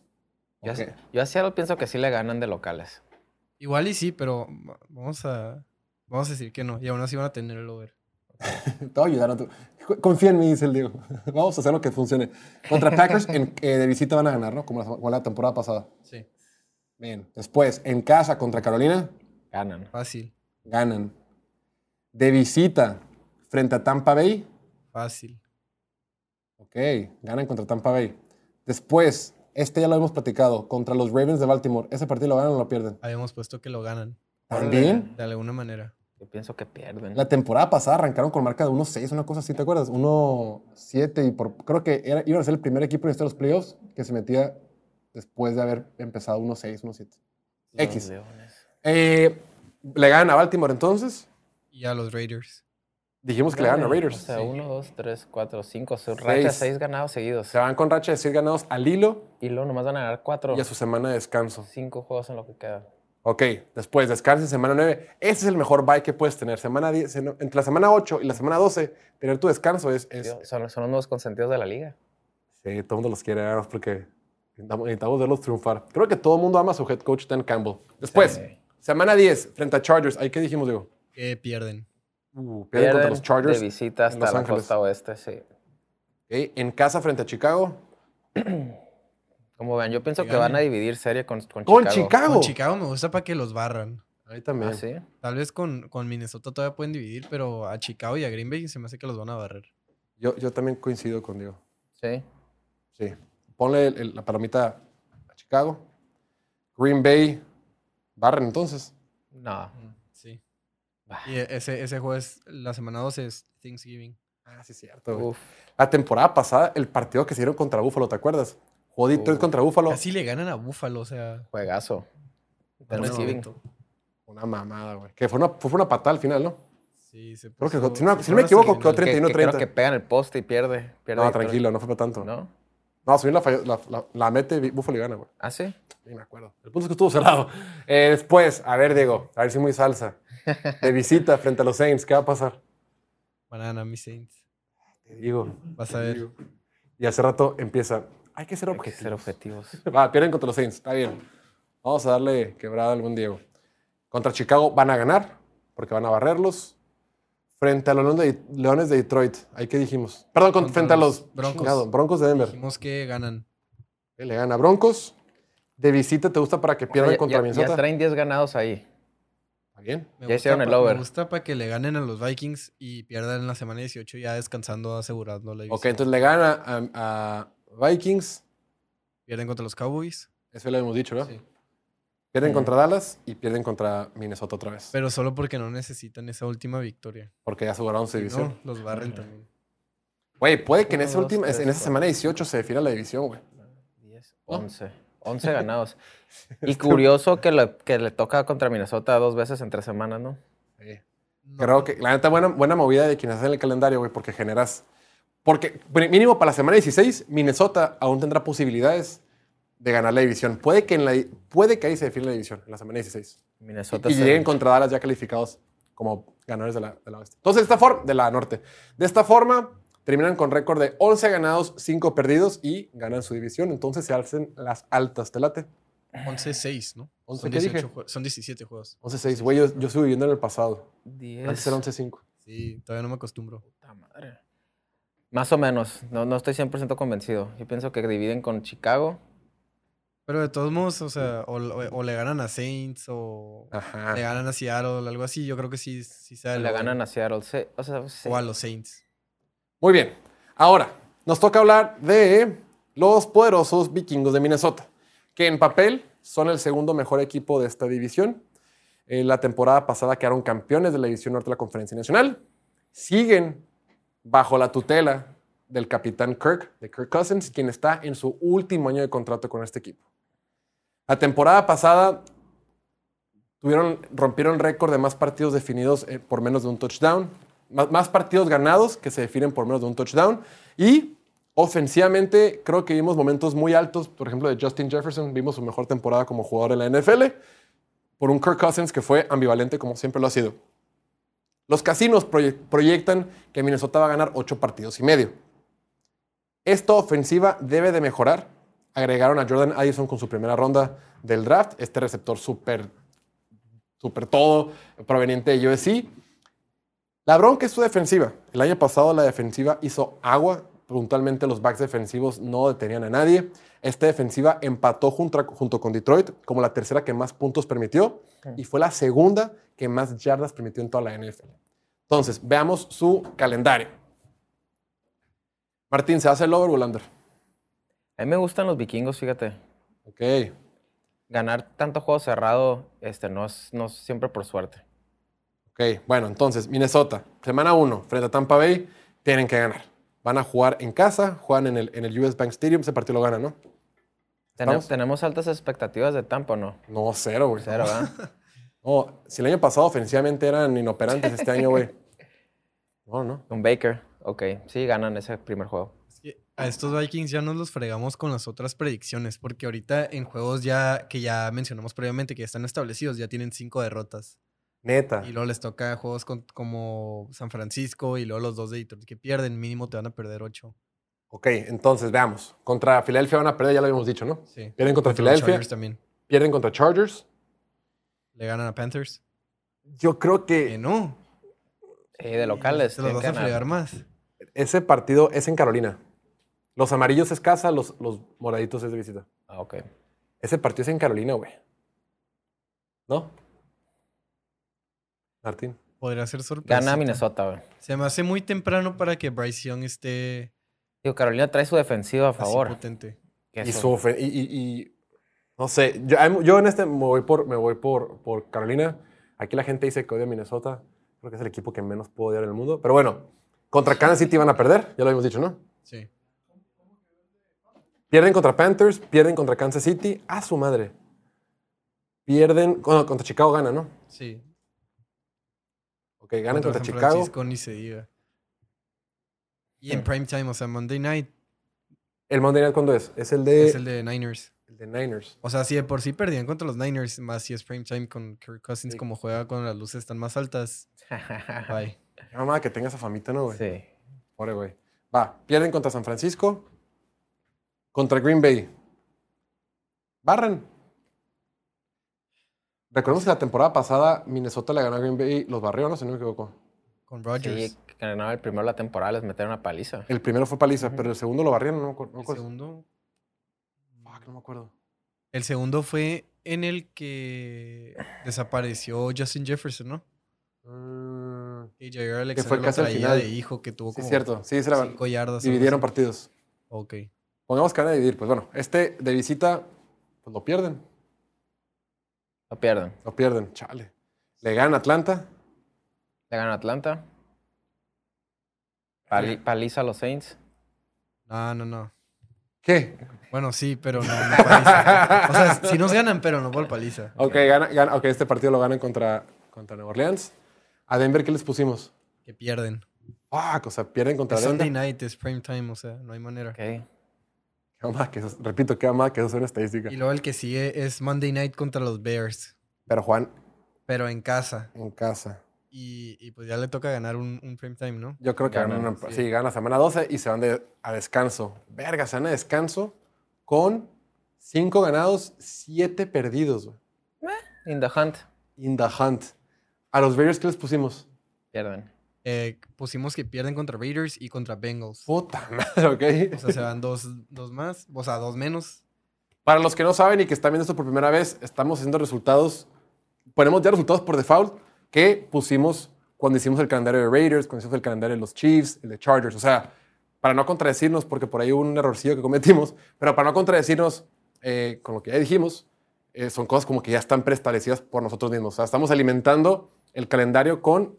Yo, Ok. así- yo a Seattle pienso que sí le ganan de locales. Igual y sí, pero va- vamos a, vamos a decir que no. Y aún así van a tener el over. Te voy a ayudar. a tu- Confía en mí, dice el Diego. Vamos a hacer lo que funcione. Contra Packers en- eh, de visita van a ganar, ¿no? Como la, como la temporada pasada. Sí. Bien. Después, en casa contra Carolina, Ganan. Fácil. ganan. De visita frente a Tampa Bay, Fácil. ok, ganan contra Tampa Bay. Después, este ya lo hemos platicado, contra los Ravens de Baltimore. ¿Ese partido lo ganan o lo pierden? Habíamos puesto que lo ganan. ¿También? De alguna manera. Yo pienso que pierden. La temporada pasada arrancaron con marca de 1-6, una cosa así, ¿te acuerdas? 1-7 y por, creo que era, iban a ser el primer equipo en estos los playoffs que se metía después de haber empezado 1-6, 1-7. Los X. Leones. Eh, ¿Le ganan a Baltimore entonces? Y a los Raiders. Dijimos que le ganan a O Raiders. sea, uno, dos, tres, cuatro, cinco. Su Seis. racha, seis ganados seguidos. Se van con racha de 6 ganados al hilo Y luego nomás van a ganar cuatro. y a su semana de descanso. Cinco juegos en lo que queda. Ok, después descansa en semana 9. Ese es el mejor bye que puedes tener. Semana 10, en- entre la semana 8 y la semana 12, tener tu descanso es... Son, son los nuevos consentidos de la liga. sí, todo el mundo los quiere, además, porque necesitamos, necesitamos verlos triunfar. Creo que todo el mundo ama a su head coach, Dan Campbell. Después, Sí. Semana 10, frente a Chargers. ¿Ahí qué dijimos, digo? Que pierden. Uh, pierden contra los Chargers. de visita hasta Los la Ángeles. costa oeste, sí. Ok, En casa frente a Chicago. Como ven, yo pienso Que que van a dividir serie con, con Con Chicago. Chicago. Con Chicago me gusta para que los barran. Ahí también. Ah, sí. Tal vez con, con Minnesota todavía pueden dividir, pero a Chicago y a Green Bay se me hace que los van a barrer. Yo, yo también coincido con Diego. Sí. Sí. Ponle el- el- la palomita a Chicago. Green Bay. Barren entonces. No. Sí. Bah, Y ese, ese jueves, la semana 12 es Thanksgiving. Ah, sí, es cierto. güey. La temporada pasada, el partido que se dieron contra Búfalo, ¿te acuerdas? Jugó Detroit Uh. contra Búfalo. Casi le ganan a Buffalo, o sea. Juegazo. Thanksgiving. Una mamada, güey. Que fue una, fue una patada al final, ¿no? Sí, se Creo que, puso- si no- si no me equivoco, quedó final. Que- 31-30. que creo que pegan el poste y pierde. pierde No, Detroit. tranquilo, no fue para tanto. No, ¿No? si bien la, falló- la, la- la mete Búfalo y gana, güey. ¿Ah, sí? Sí, me acuerdo. El punto es que estuvo cerrado. Eh, después, a ver, Diego, a ver si muy salsa. De visita frente a los Saints, ¿qué va a pasar? Van a ganar mis Saints. Te digo. Vas te a ver. digo. Y hace rato empieza. Hay que ser Hay que objetivos. ser objetivos. Va, pierden contra los Saints. Está bien. Vamos a darle quebrada al buen Diego. Contra Chicago van a ganar, porque van a barrerlos. Frente a los Leones de, Detroit. ¿Ahí qué dijimos? Perdón, con- frente a los Broncos. chingado, Broncos de Denver. Dijimos que ganan. Eh, Le gana Broncos. de visita te gusta para que pierdan contra ya, Minnesota. ya traen 10 ganados ahí. Está bien. Me Ya gusta hicieron el over. Me gusta para que le ganen a los Vikings y pierdan en la semana 18 ya descansando, asegurando la división. Ok, entonces le gana a, a Vikings. Pierden contra los Cowboys, Eso lo hemos dicho, ¿no? Sí. Pierden contra Dallas y pierden contra Minnesota otra vez. pero solo porque no necesitan esa última victoria. porque ya aseguraron su Si división. no, los barren también. Güey, puede que en esa dos, última, tres, en esa semana 18 se defina la división, güey. 10, 11. 11 ganados. Y curioso que le, que le toca contra Minnesota dos veces en tres semanas, ¿no? Sí. No, Creo que, la neta, buena, buena movida de quienes hacen el calendario, güey, porque generas. Porque, mínimo para la semana 16, Minnesota aún tendrá posibilidades de ganar la división. Puede que, en la, puede que ahí se define la división, en la semana 16. Minnesota y el- lleguen contra Dallas ya calificados como ganadores de la, de la oeste. Entonces, de esta forma, de la norte. De esta forma, terminan con récord de 11 ganados, 5 perdidos y ganan su división. Entonces se alcen las altas. ¿Te late? 11-6, ¿no? 11, son, ¿qué dije? 18 jue- son 17 juegos. 11-6. Güey, yo, yo estoy viviendo en el pasado. 10. Antes era 11-5. Sí, todavía no me acostumbro. Puta madre. Más o menos. No, no estoy 100% convencido. Yo pienso que dividen con Chicago. Pero de todos modos, o sea, o, o- o le ganan a Saints o Ajá. le ganan a Seattle, algo así. Yo creo que sí, sí el Le ganan a Seattle. O sea, sí. O a los Saints. Muy bien. Ahora, nos toca hablar de los poderosos vikingos de Minnesota, que en papel son el segundo mejor equipo de esta división. En la temporada pasada quedaron campeones de la división norte de la Conferencia Nacional. Siguen bajo la tutela del capitán Kirk, de Kirk Cousins, quien está en su último año de contrato con este equipo. La temporada pasada tuvieron, rompieron récord de más partidos definidos eh, por menos de un touchdown, más, partidos ganados que se definen por menos de un touchdown. Y ofensivamente creo que vimos momentos muy altos, por ejemplo, de Justin Jefferson, vimos su mejor temporada como jugador en la NFL, por un Kirk Cousins que fue ambivalente como siempre lo ha sido. Los casinos proye- proyectan que Minnesota va a ganar ocho partidos y medio. Esta ofensiva debe de mejorar. Agregaron a Jordan Addison con su primera ronda del draft, este receptor súper, súper todo, proveniente de USC. La bronca es su defensiva. El año pasado la defensiva hizo agua. Puntualmente los backs defensivos no detenían a nadie. Esta defensiva empató junto, junto con Detroit como la tercera que más puntos permitió y fue la segunda que más yardas permitió en toda la NFL. Entonces, veamos su calendario. Martín, ¿se hace el over o el under? A mí me gustan los vikingos, fíjate. Ok. Ganar tanto juego cerrado este, no, es, no es siempre por suerte. Ok, bueno, entonces, Minnesota, semana 1, frente a Tampa Bay, tienen que ganar. Van a jugar en casa, juegan en el, en el US Bank Stadium, ese partido lo ganan, ¿no? ¿Tenemos altas expectativas de Tampa o no? No, cero, güey. Cero, ¿verdad? No, si el año pasado ofensivamente eran inoperantes, este año, güey. No, no. Con Baker. Ok, sí, ganan ese primer juego. A estos Vikings ya nos los fregamos con las otras predicciones, porque ahorita en juegos ya que ya mencionamos previamente que ya están establecidos, ya tienen cinco derrotas. Neta. Y luego les toca juegos con- como San Francisco y luego los dos de Detroit que pierden, mínimo te van a perder ocho. Ok, entonces veamos. Contra Filadelfia van a perder, ya lo habíamos dicho, ¿no? Sí. Pierden contra los Filadelfia, Chargers también. pierden contra Chargers. Le ganan a Panthers. Yo creo Que que no. Sí, de locales. Te los vas a fregar más. ese partido es en Carolina. Los amarillos es casa, los, los moraditos es de visita. Ah, ok. Ese partido es en Carolina, güey. ¿No? Martín. Podría ser sorpresa. Gana Minnesota, güey. Se me hace muy temprano para que Bryce Young esté Digo, Carolina trae su defensiva a así favor. potente. que Y, su ofen- y, y- y- no sé, yo en este me voy, por, me voy por, por Carolina. Aquí la gente dice que odia a Minnesota. Creo que es el equipo que menos puedo odiar en el mundo. Pero bueno, contra Kansas City van a perder, ya lo habíamos dicho, ¿no? Sí. Pierden contra Panthers, pierden contra Kansas City. ¡A su madre! Pierden, bueno, contra Chicago gana, ¿no? Sí. Ok, ganan contra, San Chicago. Francisco ni se diga. Y en prime time, o sea, Monday night ¿El Monday Night cuándo es? Es el de, es el de Niners. el de Niners. O sea, si de por sí perdían contra los Niners, más si es prime time con Kirk Cousins, Sí. como juega con las luces tan más altas. Bye. Qué mamada que tenga esa famita, ¿no, güey? sí. Pobre güey. Va, pierden contra San Francisco. Contra Green Bay. Barran. Recordemos que la temporada pasada Minnesota le ganó a Green Bay los barrió, ¿no? Si no me equivoco. Con Rodgers. Sí, que ganaron el primero de la temporada, les metieron una paliza. El primero fue paliza, pero el segundo lo barrieron, no, me acuerdo- no el segundo. Fuck, no me acuerdo. El segundo fue en el que desapareció Justin Jefferson, ¿no? Mm, Y Jair Alexander Que fue lo casi al traía final. de hijo que tuvo sí, como es cierto. Sí, se la- cinco yardas. dividieron partidos. Ok. Pongamos que van a dividir. Pues bueno, este de visita, pues lo pierden. Lo pierden. Lo pierden. Chale. Le ganan a Atlanta. Le ganan a Atlanta. Pali- paliza a los Saints. No, no, no. ¿Qué? Bueno, sí, pero no, no paliza. O sea, si nos ganan, pero no por paliza. Ok, gana, gana- ok, este partido lo ganan contra, contra Nueva Orleans. A Denver, ¿qué les pusimos? Que pierden. Ah, o sea, pierden contra Es Sunday night, es prime time, o sea, no hay manera. Ok. Qué mamá que eso- repito, qué mamá que eso es una estadística. Y luego el que sigue es Monday night contra los Bears, Pero Juan, pero en casa. en casa. Y, y pues ya le toca ganar un, un prime time, ¿no? Yo creo que Ganan, ganan, una- sí. sí. gana semana 12 y se van de- a descanso. Verga, se van a descanso con 5 ganados, 7 perdidos. güey. In the hunt. In the hunt. A los Bears, ¿qué les pusimos? Pierden. Eh, pusimos que pierden contra Raiders y contra Bengals. Puta madre, ok. O sea, se van dos, dos más, o sea, dos menos. Para los que no saben y que están viendo esto por primera vez, estamos haciendo resultados. Ponemos ya resultados por default que pusimos cuando hicimos el calendario de Raiders, cuando hicimos el calendario de los Chiefs, el de Chargers. O sea, para no contradecirnos, porque por ahí hubo un errorcillo que cometimos, pero para no contradecirnos eh, con lo que ya dijimos, eh, son cosas como que ya están preestablecidas por nosotros mismos. O sea, estamos alimentando el calendario con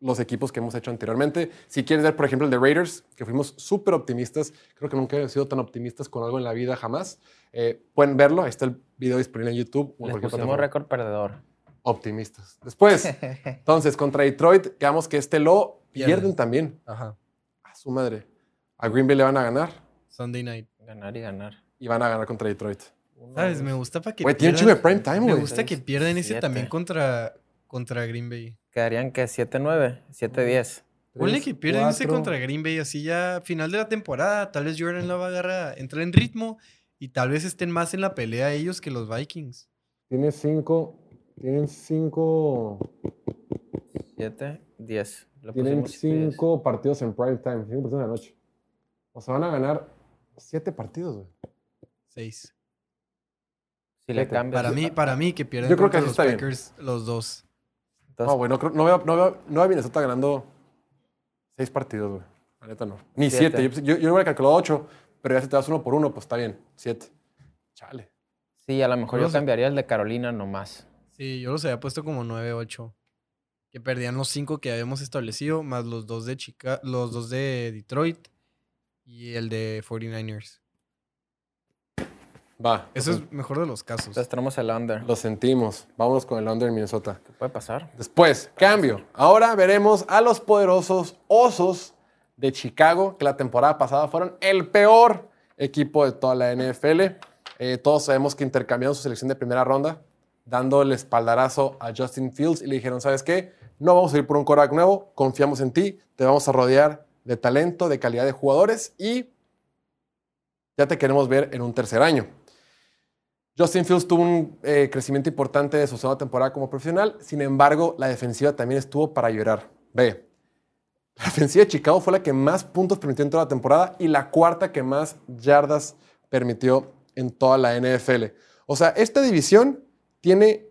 los equipos que hemos hecho anteriormente. Si quieres ver, por ejemplo, el de Raiders, que fuimos súper optimistas, creo que nunca hemos sido tan optimistas con algo en la vida jamás. Eh, pueden verlo, ahí está el video disponible en YouTube o Les pusimos plataforma. récord perdedor. Optimistas. Después, entonces, contra Detroit, digamos que este lo pierden, Pierden. también. Ajá. A su madre. A Green Bay le van a ganar Sunday night. Ganar y ganar. y van a ganar contra Detroit. ¿Sabes? Me gusta para que Güey, tiene un pierdan- chingo de prime time, Me güey. gusta que pierdan ese siete. también contra, contra Green Bay. Quedarían que 7-9, 7-10. Ponle que pierden ese contra Green Bay así ya final de la temporada. Tal vez Jordan Love agarra, entra en ritmo y tal vez estén más en la pelea ellos que los Vikings. Tiene cinco. Tienen cinco. 7, 10. Le Tienen pusimos siete, diez. cinco partidos en prime time. Cinco partidos en la noche. O sea, van a ganar siete partidos, güey. Seis. Si le cambias. Para mí, para mí que pierden Yo creo que los está bien. Packers los dos. Entonces, No, güey, no, creo- no veo, no, veo, no veo a Minnesota ganando seis partidos, güey. La neta no. Ni Siete. siete. Yo, yo, yo hubiera calculado ocho, pero ya si te das uno por uno, pues está bien. Siete. Chale. sí, a lo mejor Yo yo sé. cambiaría el de Carolina nomás. Sí, yo los había puesto como 9-8. Que perdían los cinco que habíamos establecido, más los dos de Chica los dos de Detroit y el de 49ers. Va. Eso es mejor de los casos. Entonces tenemos el under. lo sentimos. Vámonos con el under en Minnesota. ¿Qué puede pasar? Después, cambio. Ahora veremos a los poderosos Osos de Chicago, que la temporada pasada fueron el peor equipo de toda la NFL. Eh, todos sabemos que intercambiaron su selección de primera ronda, dando el espaldarazo a Justin Fields y le dijeron, ¿sabes qué? No vamos a ir por un quarterback nuevo, confiamos en ti, te vamos a rodear de talento, de calidad de jugadores y ya te queremos ver en un tercer año. Justin Fields tuvo un eh, crecimiento importante de su segunda temporada como profesional, sin embargo, la defensiva también estuvo para llorar. Ve, la defensiva de Chicago fue la que más puntos permitió en toda la temporada y la cuarta que más yardas permitió en toda la NFL. O sea, esta división tiene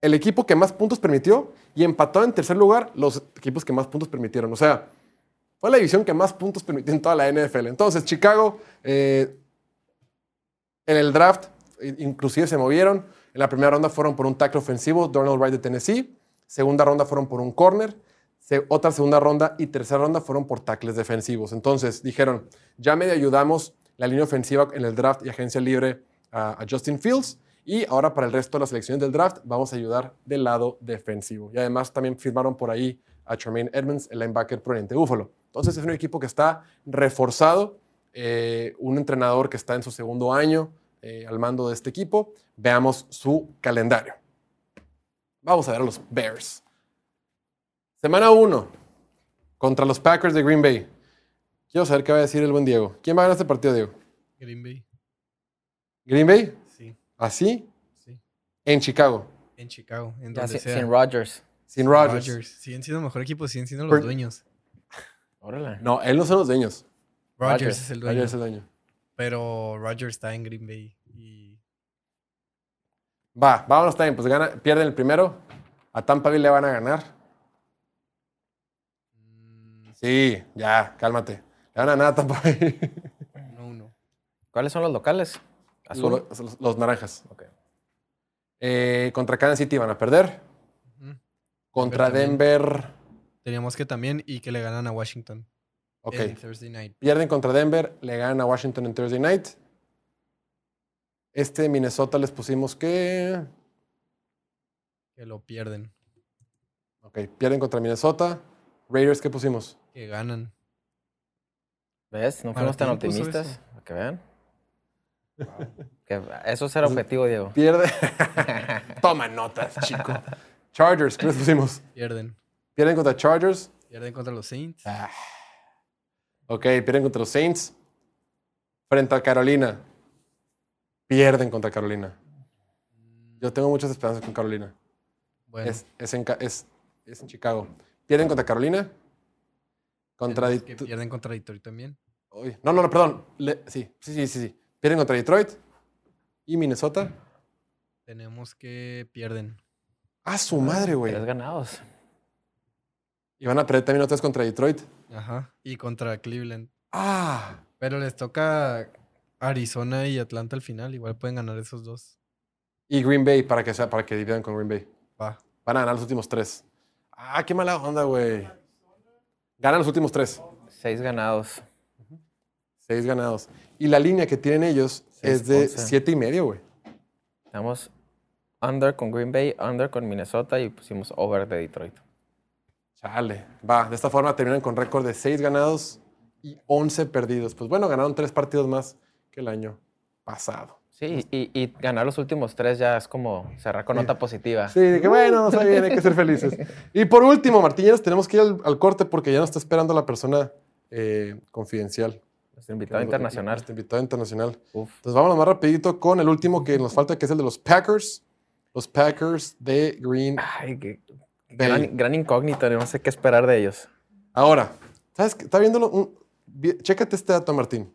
el equipo que más puntos permitió y empató en tercer lugar los equipos que más puntos permitieron. O sea, fue la división que más puntos permitió en toda la NFL. Entonces, Chicago, eh, en el draft, inclusive se movieron. En la primera ronda fueron por un tackle ofensivo, Donald Wright de Tennessee. Segunda ronda fueron por un corner. Otra segunda ronda y tercera ronda fueron por tackles defensivos. Entonces dijeron, ya medio ayudamos la línea ofensiva en el draft y agencia libre a, a Justin Fields. Y ahora para el resto de las selecciones del draft vamos a ayudar del lado defensivo. Y además también firmaron por ahí a Tremaine Edmonds, el linebacker proveniente de Buffalo. Entonces es un equipo que está reforzado, eh, un entrenador que está en su segundo año eh, al mando de este equipo. Veamos su calendario. Vamos a ver a los Bears. Semana 1 contra los Packers de Green Bay. Quiero saber qué va a decir el buen Diego. ¿Quién va a ganar este partido, Diego? Green Bay. ¿Green Bay? Sí, ¿Así? sí. En Chicago. En Chicago, en donde si- sea. sin Rodgers. Sin Rodgers. Rodgers. Siguen siendo el mejor equipo, siguen siendo los dueños. Órale. No, él no son los dueños. Rodgers Rodgers. es el dueño. Rodgers es el dueño. Pero Rodgers está en Green Bay. Y Va, vámonos también. Pues gana, pierden el primero. A Tampa Bay le van a ganar. mm, Sí, ya, cálmate. Le van a ganar a Tampa Bay. 1-1. ¿Cuáles son los locales? Azul. Los, los- los naranjas. Ok. Eh, contra Kansas City van a perder. Contra. Denver. Teníamos que también y que le ganan a Washington. Ok. En Thursday night. Pierden contra Denver. Le ganan a Washington en Thursday night. Este Minnesota les pusimos que. Que lo pierden. Ok, pierden contra Minnesota. Raiders, ¿qué pusimos? Que ganan. ¿Ves? No fuimos tan optimistas. eso. Para que vean. Que eso es el objetivo, Diego. Pierde. Toma notas, chico. Chargers, ¿qué les pusimos? Pierden. Pierden contra Chargers. Pierden contra los Saints. Ah. Ok, pierden contra los Saints. Frente a Carolina. Pierden contra Carolina. Yo tengo muchas esperanzas con Carolina. Bueno, Es, es en, es- es en Chicago. Pierden contra Carolina. Contra que pierden contra Detroit también. No, no, no, perdón. Le- sí, sí, sí, sí, sí. Pierden contra Detroit. Y Minnesota. Tenemos que pierden. Ah, su madre, güey. Tres ganados. Y van a perder también otra vez contra Detroit. Ajá. Y contra Cleveland. Ah. Pero les toca Arizona y Atlanta al final. Igual pueden ganar esos dos. Y Green Bay para que sea, para que dividan con Green Bay. Va. Van a ganar los últimos tres. Ah, qué mala onda, güey. Ganan los últimos tres. Seis ganados. Seis ganados. Y la línea que tienen ellos Seis, es de once. siete y medio, güey. Estamos under con Green Bay, under con Minnesota y pusimos over de Detroit. Chale. Va, de esta forma terminan con récord de seis ganados y 11 perdidos. Pues bueno, ganaron tres partidos más que el año pasado. Sí, y, y ganar los últimos tres ya es como cerrar con nota positiva. Sí, de que bueno, nos va bien, hay que ser felices. Y por último, Martín, ya nos tenemos que ir al, al corte porque ya nos está esperando la persona eh, confidencial. Nuestro invitado internacional. Nuestro invitado internacional. Uf. Entonces vámonos más rapidito con el último que nos falta, que es el de los Packers. Los Packers de Green. Ay, qué. Gran, gran incógnito, no sé qué esperar de ellos. Ahora, ¿sabes qué? Está viéndolo. un- Chécate este dato, Martín.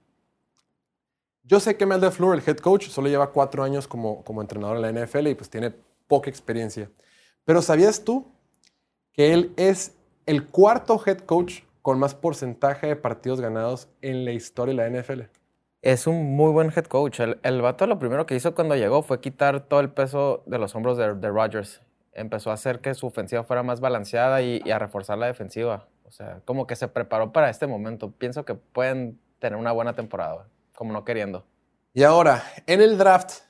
Yo sé que Mel DeFleur, el head coach, solo lleva cuatro años como, como entrenador en la NFL y pues tiene poca experiencia. Pero ¿sabías tú que él es el cuarto head coach con más porcentaje de partidos ganados en la historia de la NFL? Es un muy buen head coach. El, el vato lo primero que hizo cuando llegó fue quitar todo el peso de los hombros de, de Rodgers. Empezó a hacer que su ofensiva fuera más balanceada y, a reforzar la defensiva. O sea, como que se preparó para este momento. Pienso que pueden tener una buena temporada, como no queriendo. Y ahora, en el draft,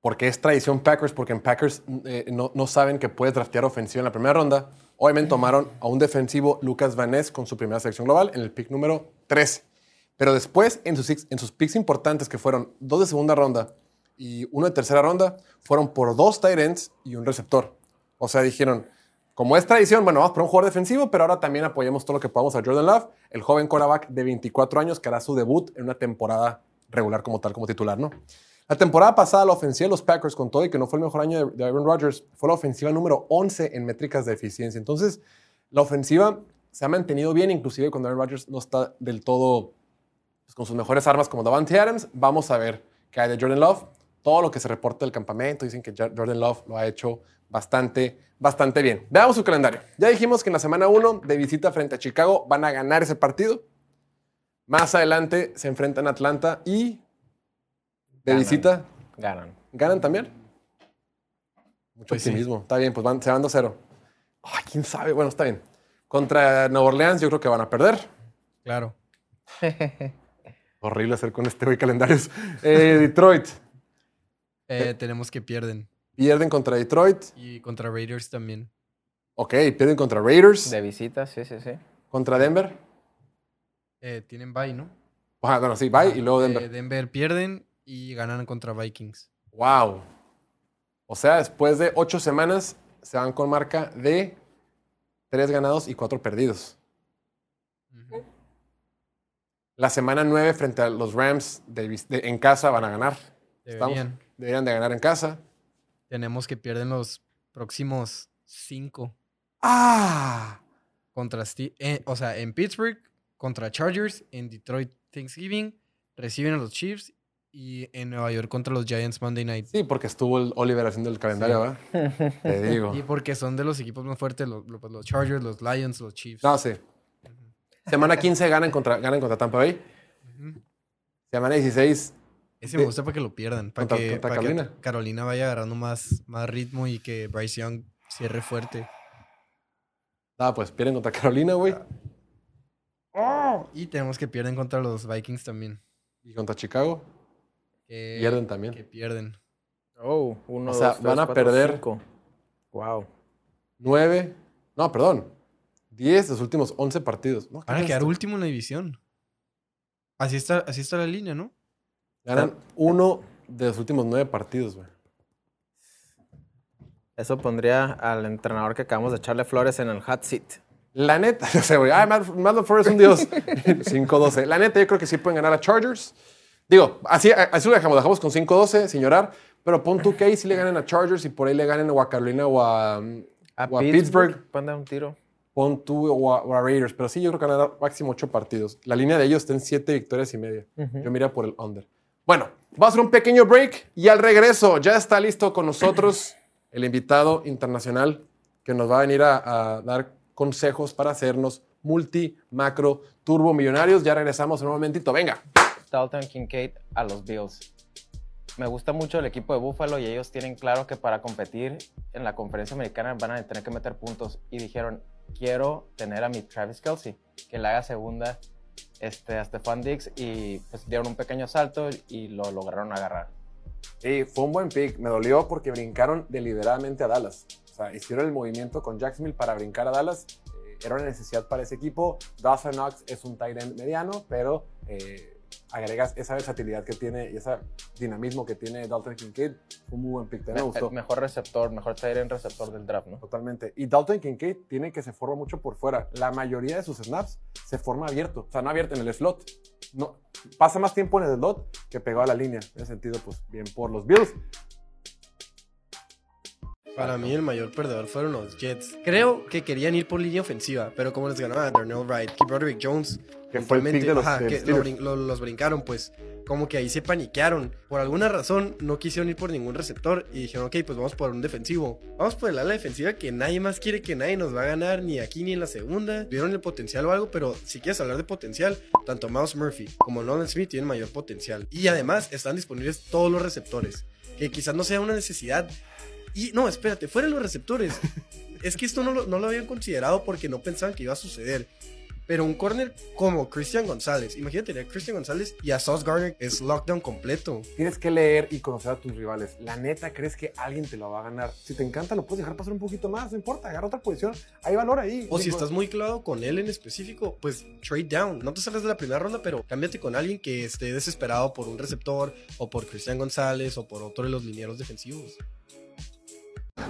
porque es tradición Packers, porque en Packers eh, no, no saben que puedes draftear ofensiva en la primera ronda, obviamente tomaron a un defensivo, Lucas Van Ness, con su primera selección global en el pick número 13. Pero después, en sus picks importantes, que fueron dos de segunda ronda y uno de tercera ronda, fueron por dos tight ends y un receptor. O sea, dijeron, como es tradición, bueno, vamos por un jugador defensivo, pero ahora también apoyemos todo lo que podamos a Jordan Love, el joven quarterback de 24 años que hará su debut en una temporada regular como tal, como titular, ¿no? La temporada pasada, la ofensiva de los Packers, con todo y que no fue el mejor año de, de Aaron Rodgers, fue la ofensiva número 11 en métricas de eficiencia. Entonces, la ofensiva se ha mantenido bien, inclusive cuando Aaron Rodgers no está del todo pues, con sus mejores armas como Davante Adams. Vamos a ver qué hay de Jordan Love. Todo lo que se reporta del campamento, dicen que Jordan Love lo ha hecho bastante, bastante bien. Veamos su calendario. Ya dijimos que en la semana 1 de visita frente a Chicago van a ganar ese partido. Más adelante se enfrentan a Atlanta y de Ganan. visita Ganan. ganan también. Mucho Pues sí. optimismo. Está bien, pues van, se van 2-0. Ay, quién sabe. Bueno, está bien. Contra Nueva Orleans, yo creo que van a perder. Claro. Horrible hacer con este güey calendarios. Eh, Detroit. Eh, tenemos que pierden. Pierden contra Detroit. Y contra Raiders también. Ok, pierden contra Raiders. De visita, sí, sí, sí. Contra Denver. Eh, tienen bye, ¿no? Ajá, bueno, sí, bye y luego Eh, Denver. Denver pierden y ganan contra Vikings. Wow. O sea, después de ocho semanas se van con marca de tres ganados y cuatro perdidos. La semana 9 frente a los Rams de vis- de- en casa van a ganar. Estamos- Deberían. deberían de ganar en casa. Tenemos que pierden los próximos cinco ¡Ah! contra Ste- eh, o sea, en Pittsburgh, contra Chargers, en Detroit Thanksgiving, reciben a los Chiefs y en Nueva York contra los Giants Monday Night. Sí, porque estuvo el Oliver haciendo el calendario, ¿verdad? Te digo. Y porque son de los equipos más fuertes, los, los- los Chargers, los Lions, los Chiefs. No, sí. Semana 15 ganan contra, ganan contra Tampa Bay. Semana 16 Ese me gusta para que lo pierdan, para que, para que Carolina. Carolina vaya agarrando más, más ritmo y que Bryce Young cierre fuerte. Ah, pues pierden contra Carolina, güey. Y tenemos que pierden contra los Vikings también. Y contra Chicago. que- Pierden también. Que pierden. Oh, uno, O sea, dos, tres, van a cuatro, perder- cinco. Wow. 9. No, perdón. 10 de los últimos 11 partidos. No, ¿qué Van a quedar esto? último en la división. Así está, así está la línea, ¿no? Ganan uno de los últimos 9 partidos, güey. Eso pondría al entrenador que acabamos de echarle flores en el hot seat. La neta, o sea, güey, ay, Matt, Matt LaFleur es un dios. 5-12. La neta, yo creo que sí pueden ganar a Chargers. Digo, así, así lo dejamos, dejamos con 5-12, sin llorar. Pero pon tú que ahí sí le ganen a Chargers y por ahí le ganen o a Carolina o a, A, o a Pittsburgh. Un tiro. Pon tú o a, o a Raiders. Pero sí, yo creo que ganar máximo 8 partidos. La línea de ellos está en 7 victorias y media. Yo mira por el under. Bueno, va a ser un pequeño break y al regreso ya está listo con nosotros el invitado internacional que nos va a venir a, a dar consejos para hacernos multi, macro, turbo millonarios. Ya regresamos en un momentito. Venga. Dalton Kincaid a los Bills. Me gusta mucho el equipo de Buffalo y ellos tienen claro que para competir en la conferencia americana van a tener que meter puntos. Y dijeron, quiero tener a mi Travis Kelsey, que le haga segunda este, a Stephon Diggs. Y pues dieron un pequeño salto y lo lograron agarrar. Sí, fue un buen pick. Me dolió porque brincaron deliberadamente a Dallas. O sea, hicieron el movimiento con Jacksonville para brincar a Dallas. Eh, era una necesidad para ese equipo. Dawson Knox es un tight end mediano, pero eh, agregas esa versatilidad que tiene y ese dinamismo que tiene Dalton Kincaid. Fue un muy buen pick. también Me gustó. Mejor receptor, mejor tight end receptor del draft, ¿no? Totalmente. Y Dalton Kincaid tiene que se forma mucho por fuera. La mayoría de sus snaps se forma abierto. O sea, no abierto en el slot. No, pasa más tiempo en el slot que pegado a la línea. En ese sentido, pues bien por los Bills. Para mí el mayor perdedor fueron los Jets. Creo que querían ir por línea ofensiva, pero como les ganaba Darnell Wright y Broderick Jones, Que fue el pick de los, ajá, que brin- lo- los brincaron, pues como que ahí se paniquearon. Por alguna razón no quisieron ir por ningún receptor y dijeron, ok, pues vamos por un defensivo. Vamos por el ala defensiva que nadie más quiere que nadie nos va a ganar, ni aquí ni en la segunda. Vieron el potencial o algo, pero si quieres hablar de potencial, tanto Mouse Murphy como Nolan Smith tienen mayor potencial. Y además están disponibles todos los receptores, que quizás no sea una necesidad. Y no, espérate, fuera los receptores. es que esto no lo, no lo habían considerado porque no pensaban que iba a suceder. Pero un corner como Christian González, imagínate a Christian González y a Sauce Gardner es lockdown completo. Tienes que leer y conocer a tus rivales. La neta, crees que alguien te lo va a ganar. Si te encanta, lo puedes dejar pasar un poquito más. No importa, agarra otra posición. Hay valor ahí. O si estás muy clavado con él en específico, pues trade down. No te salgas de la primera ronda, pero cámbiate con alguien que esté desesperado por un receptor o por Christian González o por otro de los linieros defensivos.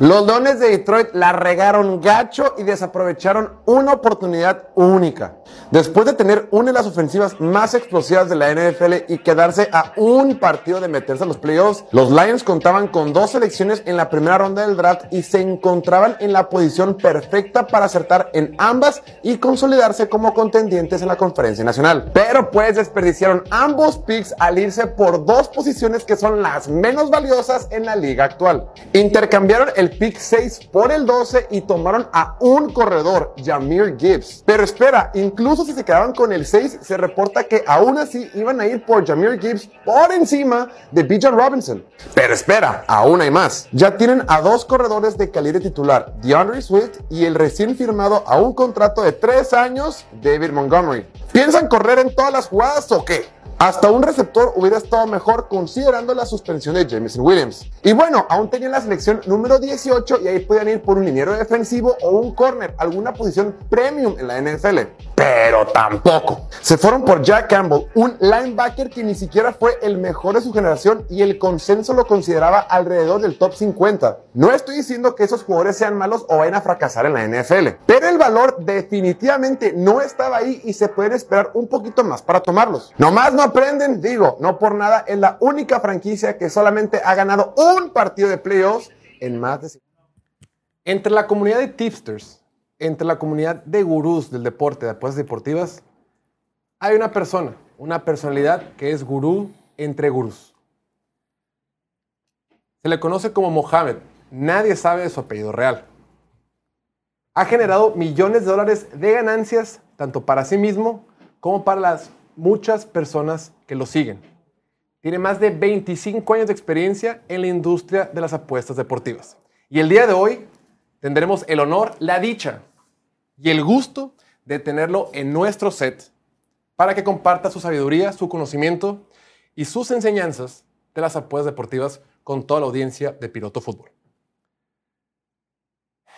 Los Leones de Detroit la regaron gacho y desaprovecharon una oportunidad única. Después de tener una de las ofensivas más explosivas de la NFL y quedarse a un partido de meterse a los playoffs, los Lions contaban con dos selecciones en la primera ronda del draft y se encontraban en la posición perfecta para acertar en ambas y consolidarse como contendientes en la conferencia nacional. Pero pues desperdiciaron ambos picks al irse por dos posiciones que son las menos valiosas en la liga actual. Intercambiaron el pick 6 por el 12 y tomaron a un corredor, Jameer Gibbs. Pero espera, incluso si se quedaban con el 6, se reporta que aún así iban a ir por Jameer Gibbs por encima de Bijan Robinson. Pero espera, aún hay más. Ya tienen a dos corredores de calibre titular, DeAndre Swift y el recién firmado a un contrato de 3 años, David Montgomery. ¿Piensan correr en todas las jugadas o qué? Hasta un receptor hubiera estado mejor considerando la suspensión de Jameson Williams. Y bueno, aún tenían la selección número 18 y ahí podían ir por un liniero defensivo o un corner, alguna posición premium en la NFL. Pero tampoco. Se fueron por Jack Campbell, un linebacker que ni siquiera fue el mejor de su generación y el consenso lo consideraba alrededor del top 50. No estoy diciendo que esos jugadores sean malos o vayan a fracasar en la NFL, pero el valor definitivamente no estaba ahí y se pueden esperar un poquito más para tomarlos. Nomás no aprenden, digo, no por nada, es la única franquicia que solamente ha ganado un partido de playoffs en más de... Entre la comunidad de tipsters, entre la comunidad de gurús del deporte, de apuestas deportivas, hay una persona, una personalidad que es gurú entre gurús. Se le conoce como Mohamed. Nadie sabe de su apellido real. Ha generado millones de dólares de ganancias tanto para sí mismo como para las muchas personas que lo siguen. Tiene más de 25 años de experiencia en la industria de las apuestas deportivas. Y el día de hoy tendremos el honor, la dicha y el gusto de tenerlo en nuestro set para que comparta su sabiduría, su conocimiento y sus enseñanzas de las apuestas deportivas con toda la audiencia de Piloto Fútbol.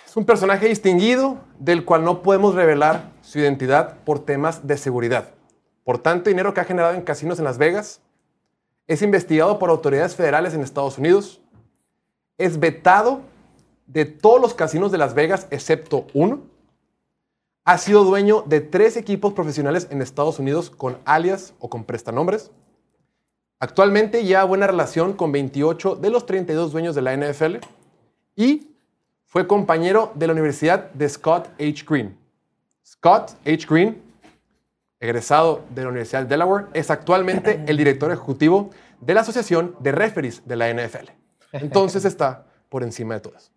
Es un personaje distinguido del cual no podemos revelar su identidad por temas de seguridad. Por tanto dinero que ha generado en casinos en Las Vegas, es investigado por autoridades federales en Estados Unidos, es vetado de todos los casinos de Las Vegas excepto uno, ha sido dueño de tres equipos profesionales en Estados Unidos con alias o con prestanombres. Actualmente lleva buena relación con 28 de los 32 dueños de la NFL y fue compañero de la Universidad de Scott H. Green. Scott H. Green, egresado de la Universidad de Delaware, es actualmente el director ejecutivo de la Asociación de Referees de la NFL. Entonces está por encima de todas.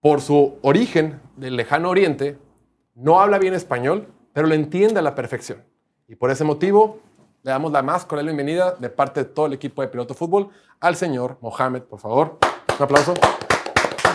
Por su origen del lejano oriente, no habla bien español, pero lo entiende a la perfección. Y por ese motivo, le damos la más cordial bienvenida de parte de todo el equipo de Piloto Fútbol al señor Mohamed, por favor. Un aplauso.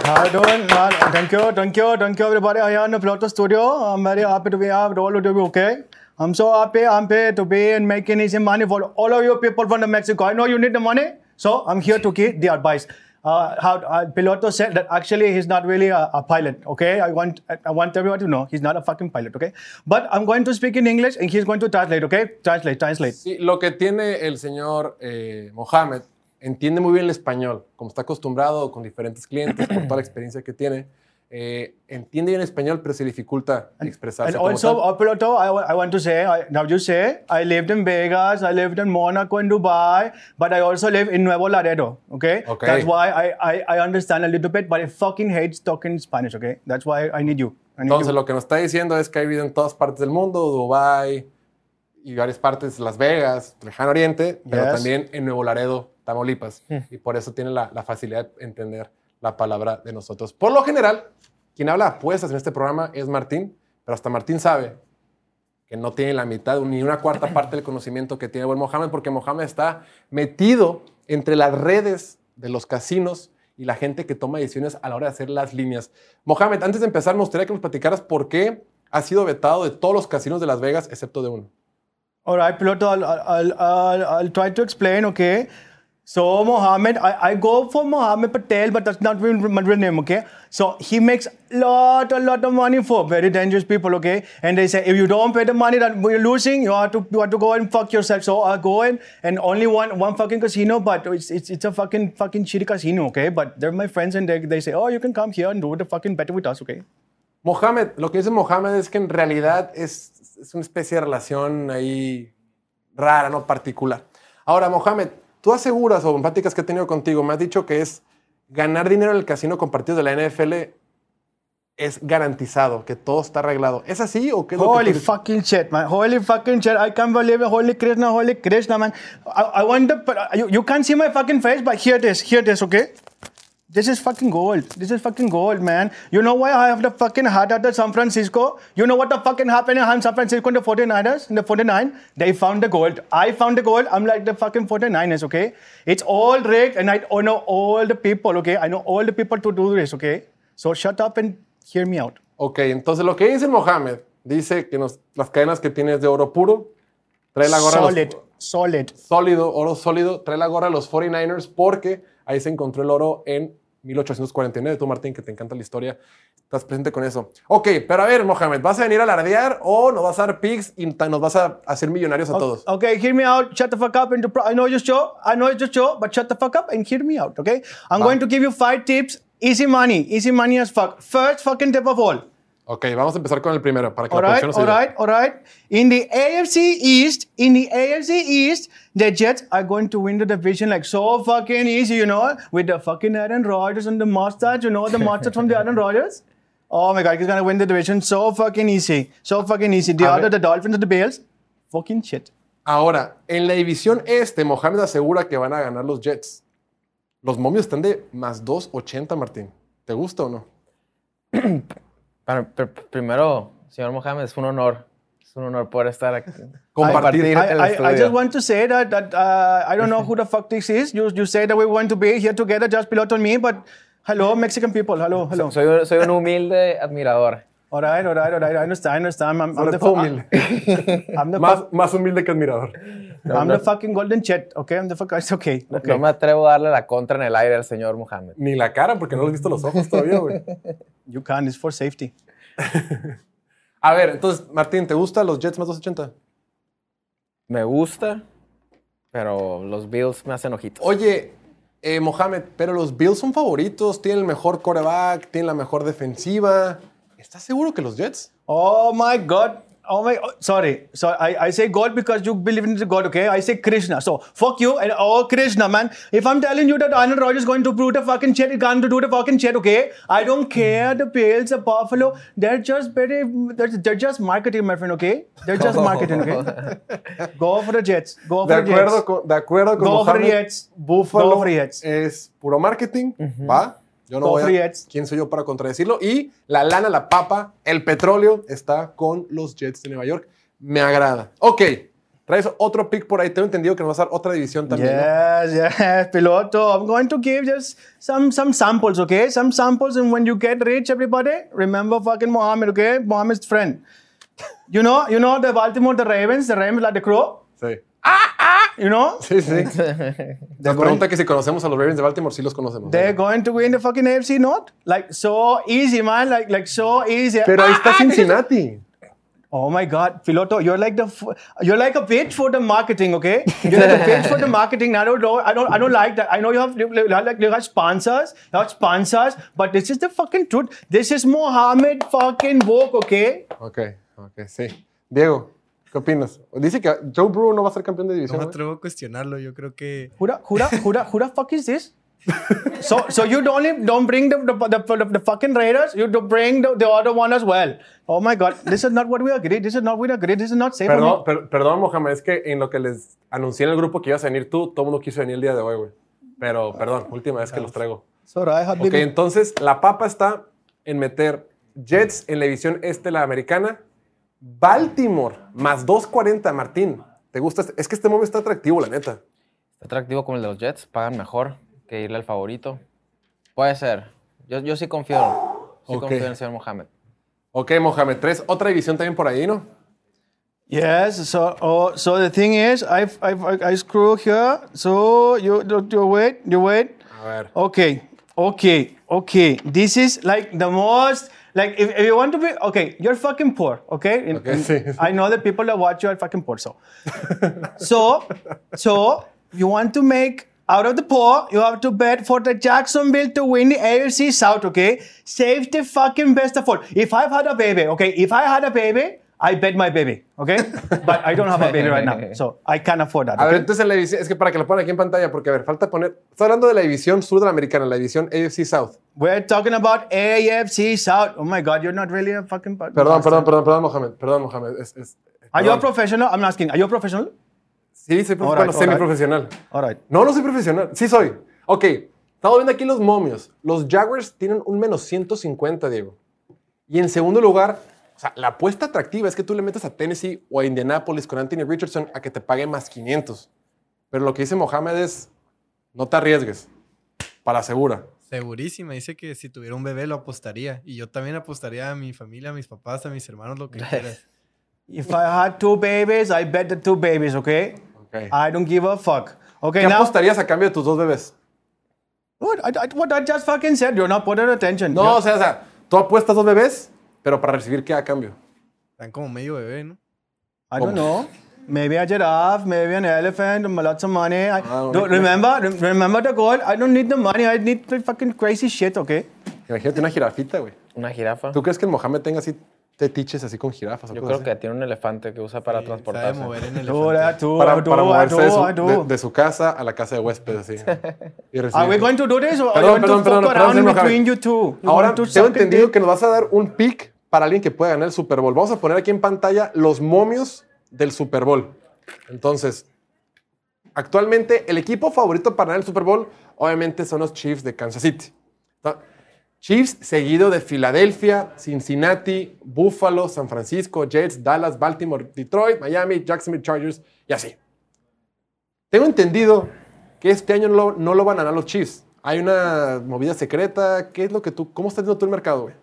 How you doing? Man, thank you, thank you, thank you everybody here in the Piloto studio. I'm very happy to be here with all of you, okay? I'm so happy, I'm happy to be in making easy money for all of you people from the Mexico. I know you need the money, so I'm here to give the advice. Uh, how uh, Piloto said that actually he's not really a, a pilot. Okay, I want I want everyone to know he's not a fucking pilot. Okay, but I'm going to speak in English and he's going to translate. Okay, translate, translate. Sí, lo que tiene el señor eh, Mohamed, entiende muy bien el español, como está acostumbrado con diferentes clientes, por toda la experiencia que tiene. Eh, entiende bien español, pero se dificulta expresarse. And como also, tal. uh, Piloto, I, I want to say, I, now you say, I lived in Vegas, I lived in Monaco and Dubai, but I also live in Nuevo Laredo, okay? Okay. That's why I, I, I understand a little bit, but I fucking hate talking Spanish, okay? That's why I need you. I need Entonces, you. lo que nos está diciendo es que ha vivido en todas partes del mundo, Dubai y varias partes, Las Vegas, Lejano Oriente, pero Yes. también en Nuevo Laredo, Tamaulipas. Hmm. Y por eso tiene la, la facilidad de entender la palabra de nosotros. Por lo general, quien habla apuestas en este programa es Martín, pero hasta Martín sabe que no tiene la mitad ni una cuarta parte del conocimiento que tiene buen Mohamed, porque Mohamed está metido entre las redes de los casinos y la gente que toma decisiones a la hora de hacer las líneas. Mohamed, antes de empezar, me gustaría que nos platicaras por qué ha sido vetado de todos los casinos de Las Vegas, excepto de uno. All right, Piloto, I'll, I'll, I'll, I'll try to explain, okay? So, Mohammed, I, I go for Mohammed Patel, but that's not my real name, okay? So, he makes lot, a lot of money for very dangerous people, okay? And they say, if you don't pay the money that we're losing, you have to, you have to go and fuck yourself. So, I go in and only one, one fucking casino, but it's, it's, it's a fucking, fucking shitty casino, okay? But they're my friends and they, they say, oh, you can come here and do the fucking bet with us, okay? Mohamed, lo que dice Mohamed es que en realidad es, es una especie de relación ahí rara, ¿no? Particular. Ahora, Mohamed, tú aseguras o en pláticas que he tenido contigo, me has dicho que es ganar dinero en el casino con partidos de la NFL es garantizado, que todo está arreglado. ¿Es así o qué es lo que Holy tú- fucking shit, man. Holy fucking shit. I can't believe it. Holy Krishna, holy Krishna, man. I, I wonder, but uh, you, you can't see my fucking face, but here it is. Here it is, okay? This is fucking gold. This is fucking gold, man. You know why I have the fucking heart at the San Francisco? You know what the fucking happened in San Francisco in the 49ers? In the 49? They found the gold. I found the gold. I'm like the fucking 49ers, okay? It's all rigged, and I know all the people, okay? I know all the people to do this, okay? So shut up and hear me out. Ok, entonces lo que dice Mohamed, dice que nos- las cadenas que tienes de oro puro, trae la gorra de los- Solid. Solid. sólido, oro sólido, trae la gorra de los 49ers porque ahí se encontró el oro en 1849. Tú, Martín, que te encanta la historia, estás presente con eso. Ok, pero a ver, Mohamed, ¿vas a venir a alardear o nos vas a dar pics y nos vas a hacer millonarios a todos? Okay, hear me out. Shut the fuck up. And I know it's your show. I know it's your show, but shut the fuck up and hear me out. Okay. I'm going to give you five tips. Easy money. Easy money as fuck. First fucking tip of all. Ok, vamos a empezar con el primero para que All la right, all right, all right. In the AFC East, in the AFC East, the Jets are going to win the division like so fucking easy, you know, with the fucking Aaron Rodgers and the mustache, you know, the mustache from the Aaron Rodgers. Oh my God, he's gonna win the division so fucking easy, so fucking easy. The A other, ver. the Dolphins and the Bills, fucking shit. Ahora, en la división este, Mohamed asegura que van a ganar los Jets. Los momios están de más 2.80, Martín. ¿Te gusta o no? Para- primero, señor Mohamed, es un honor. Es un honor poder estar aquí. Compartir. I- el I, I just want to say that, that uh, I don't know who the fuck this is. You, you say that we want to be here together, just piloto on me, but hello, Mexican people. Hello, hello. Soy, soy un humilde admirador. All right, all right, all right. I understand, I understand. I'm, I'm the, humilde. I'm the, Más, más humilde que admirador. I'm the fucking golden chet, okay? I'm the fuck, it's okay. okay. No me atrevo a darle la contra en el aire al señor Mohamed. Ni la cara, porque no le has visto los ojos todavía, güey. You can, it's for safety. A ver, entonces, Martín, ¿te gustan los Jets más 280? Me gusta, pero los Bills me hacen ojitos. Oye, eh, Mohamed, pero los Bills son favoritos, tienen el mejor quarterback, tienen la mejor defensiva. ¿Estás seguro que los Jets? Oh my God. Oh my, oh, sorry. So I, I say God because you believe in God, okay? I say Krishna. So fuck you and oh Krishna, man. If I'm telling you that Arnold Rogers is going to prove the fucking shit, he's going to do the fucking shit, okay? I don't care. The Bills, the Buffalo, they're just very, they're, they're just marketing, my friend, okay? They're just marketing, okay? Go for the Jets. Go De for the acuerdo Jets. con, de acuerdo con Go for the Jets. Buffalo Go for the Jets. es puro marketing, ¿va? Yo no voy a... ¿Quién soy yo para contradecirlo? Y la lana, la papa, el petróleo está con los Jets de Nueva York. Me agrada. Ok, traes otro pick por ahí. Tengo entendido que nos vas a dar otra división también. ¿no? Yes, yes, Piloto. I'm going to give just some some samples, okay? Some samples, and when you get rich, everybody, remember fucking Mohammed, okay? Mohammed's friend. You know, you know the Baltimore, the Ravens, the Ravens like the crow. Sí. You know, Sí, sí. they're Nos going, pregunta que si conocemos a los Ravens de Baltimore. Sí los conocemos. they're going to win the fucking AFC North. Like so easy, man. Like like so easy. Pero ahí está Ah, ah, Cincinnati. Oh my God, Piloto, you're like the f- you're like a bitch for the marketing, okay? You're like a bitch for the marketing. I don't know, I don't, I don't like that. I know you have you, you have, like you have sponsors, you have sponsors, but this is the fucking truth. This is Mohammed fucking woke, okay? Ok, ok, sí. Diego, ¿qué opinas? Dice que Joe Burrow no va a ser campeón de No división. me güey. atrevo a cuestionarlo. Yo creo que. Who the, who the fuck is this? so, so you don't don't bring the the, the, the, the fucking Raiders, you do bring the, the other one as well. Oh my God, this is not what we agreed. This is not what we agreed. This is not safe for Perdón, me. per- perdón, Mohamed, es que en lo que les anuncié en el grupo que ibas a venir tú, todo el mundo quiso venir el día de hoy, güey. Pero, perdón, última vez que los traigo. Ok, entonces la papa está en meter Jets en la división este la americana. Baltimore, más 240, Martín. ¿Te gusta? este? Es que este móvil está atractivo, la neta. Está atractivo como el de los Jets, pagan mejor que irle al favorito. Puede ser. Yo, yo sí confío. Sí Ok. confío en el señor Mohamed. Ok, Mohamed, tres. Otra división también por ahí, ¿no? Yes. So, oh, so the thing is, I, I, I screw here. So you, you, you wait, you wait. A ver. Okay, okay, okay. This is like the most. Like if, if you want to be okay, you're fucking poor. Okay. In- Okay, in- I know that people that watch you are fucking poor. So, so, so you want to make out of the poor, you have to bet for the Jacksonville to win the AFC South. Okay, save the fucking best of all. If I've had a baby, okay, if I had a baby, I bet my baby. Okay, but I don't have a baby right now, so I can't afford that. A ver, Okay? entonces en la división, es que para que lo pongan aquí en pantalla, porque a ver, falta poner. Estoy hablando de la división sur de la americana, la división AFC South. We're talking about AFC South. Oh my God, you're not really a fucking. Perdón, perdón, perdón, perdón, Mohamed. Perdón, Mohamed. Es, es- Are you a perdón. professional? I'm asking. Are you a professional? Sí, soy right, right. semiprofesional. All right. No, no soy profesional. Sí soy. Ok, estamos viendo aquí los momios. Los Jaguars tienen un menos 150, Diego. Y en segundo lugar, o sea, la apuesta atractiva es que tú le metas a Tennessee o a Indianapolis con Anthony Richardson a que te pague más 500. Pero lo que dice Mohamed es, no te arriesgues. Para segura. Segurísima. Dice que si tuviera un bebé lo apostaría. Y yo también apostaría a mi familia, a mis papás, a mis hermanos, lo que quieras. If I had two babies, I bet the two babies. Okay. Ok. I don't give a fuck. Okay. ¿Qué Now, apostarías a cambio de tus dos bebés? what I, I- what I just fucking said. You're not putting attention. No, o sea, o sea, tú apuestas dos bebés, pero para recibir qué a cambio. Están como medio bebé, ¿no? I don't know. Maybe a giraffe, maybe an elephant, lots of money. I, Ah, don't, remember, rem- remember the goal. I don't need the money. I need the fucking crazy shit. Okay. Imagínate una jirafita, güey. Una jirafa. ¿Tú crees que el Mohamed tenga así tetiches así con jirafas? o Yo cosas creo así? que tiene un elefante que usa para Sí, sabe transportarse. mover en Do elefante. that too. para, I do. para I moverse de do. su, do. de- de su casa a la casa de huéspedes, así. Y recibir- Are we going to do this or Perdón, are you going perdón, to perdón, fuck perdón, around señor Mohamed. between you two? You Ahora want to tengo suck a entendido que nos vas a dar un pick para alguien que pueda ganar el Super Bowl. Vamos a poner aquí en pantalla los momios del Super Bowl. Entonces, actualmente el equipo favorito para ganar el Super Bowl, obviamente, son los Chiefs de Kansas City. Chiefs seguido de Filadelfia, Cincinnati, Buffalo, San Francisco, Jets, Dallas, Baltimore, Detroit, Miami, Jacksonville Chargers y así. Tengo entendido que este año no lo, no lo van a ganar los Chiefs. Hay una movida secreta. ¿Qué es lo que tú, cómo estás viendo tú el mercado, güey?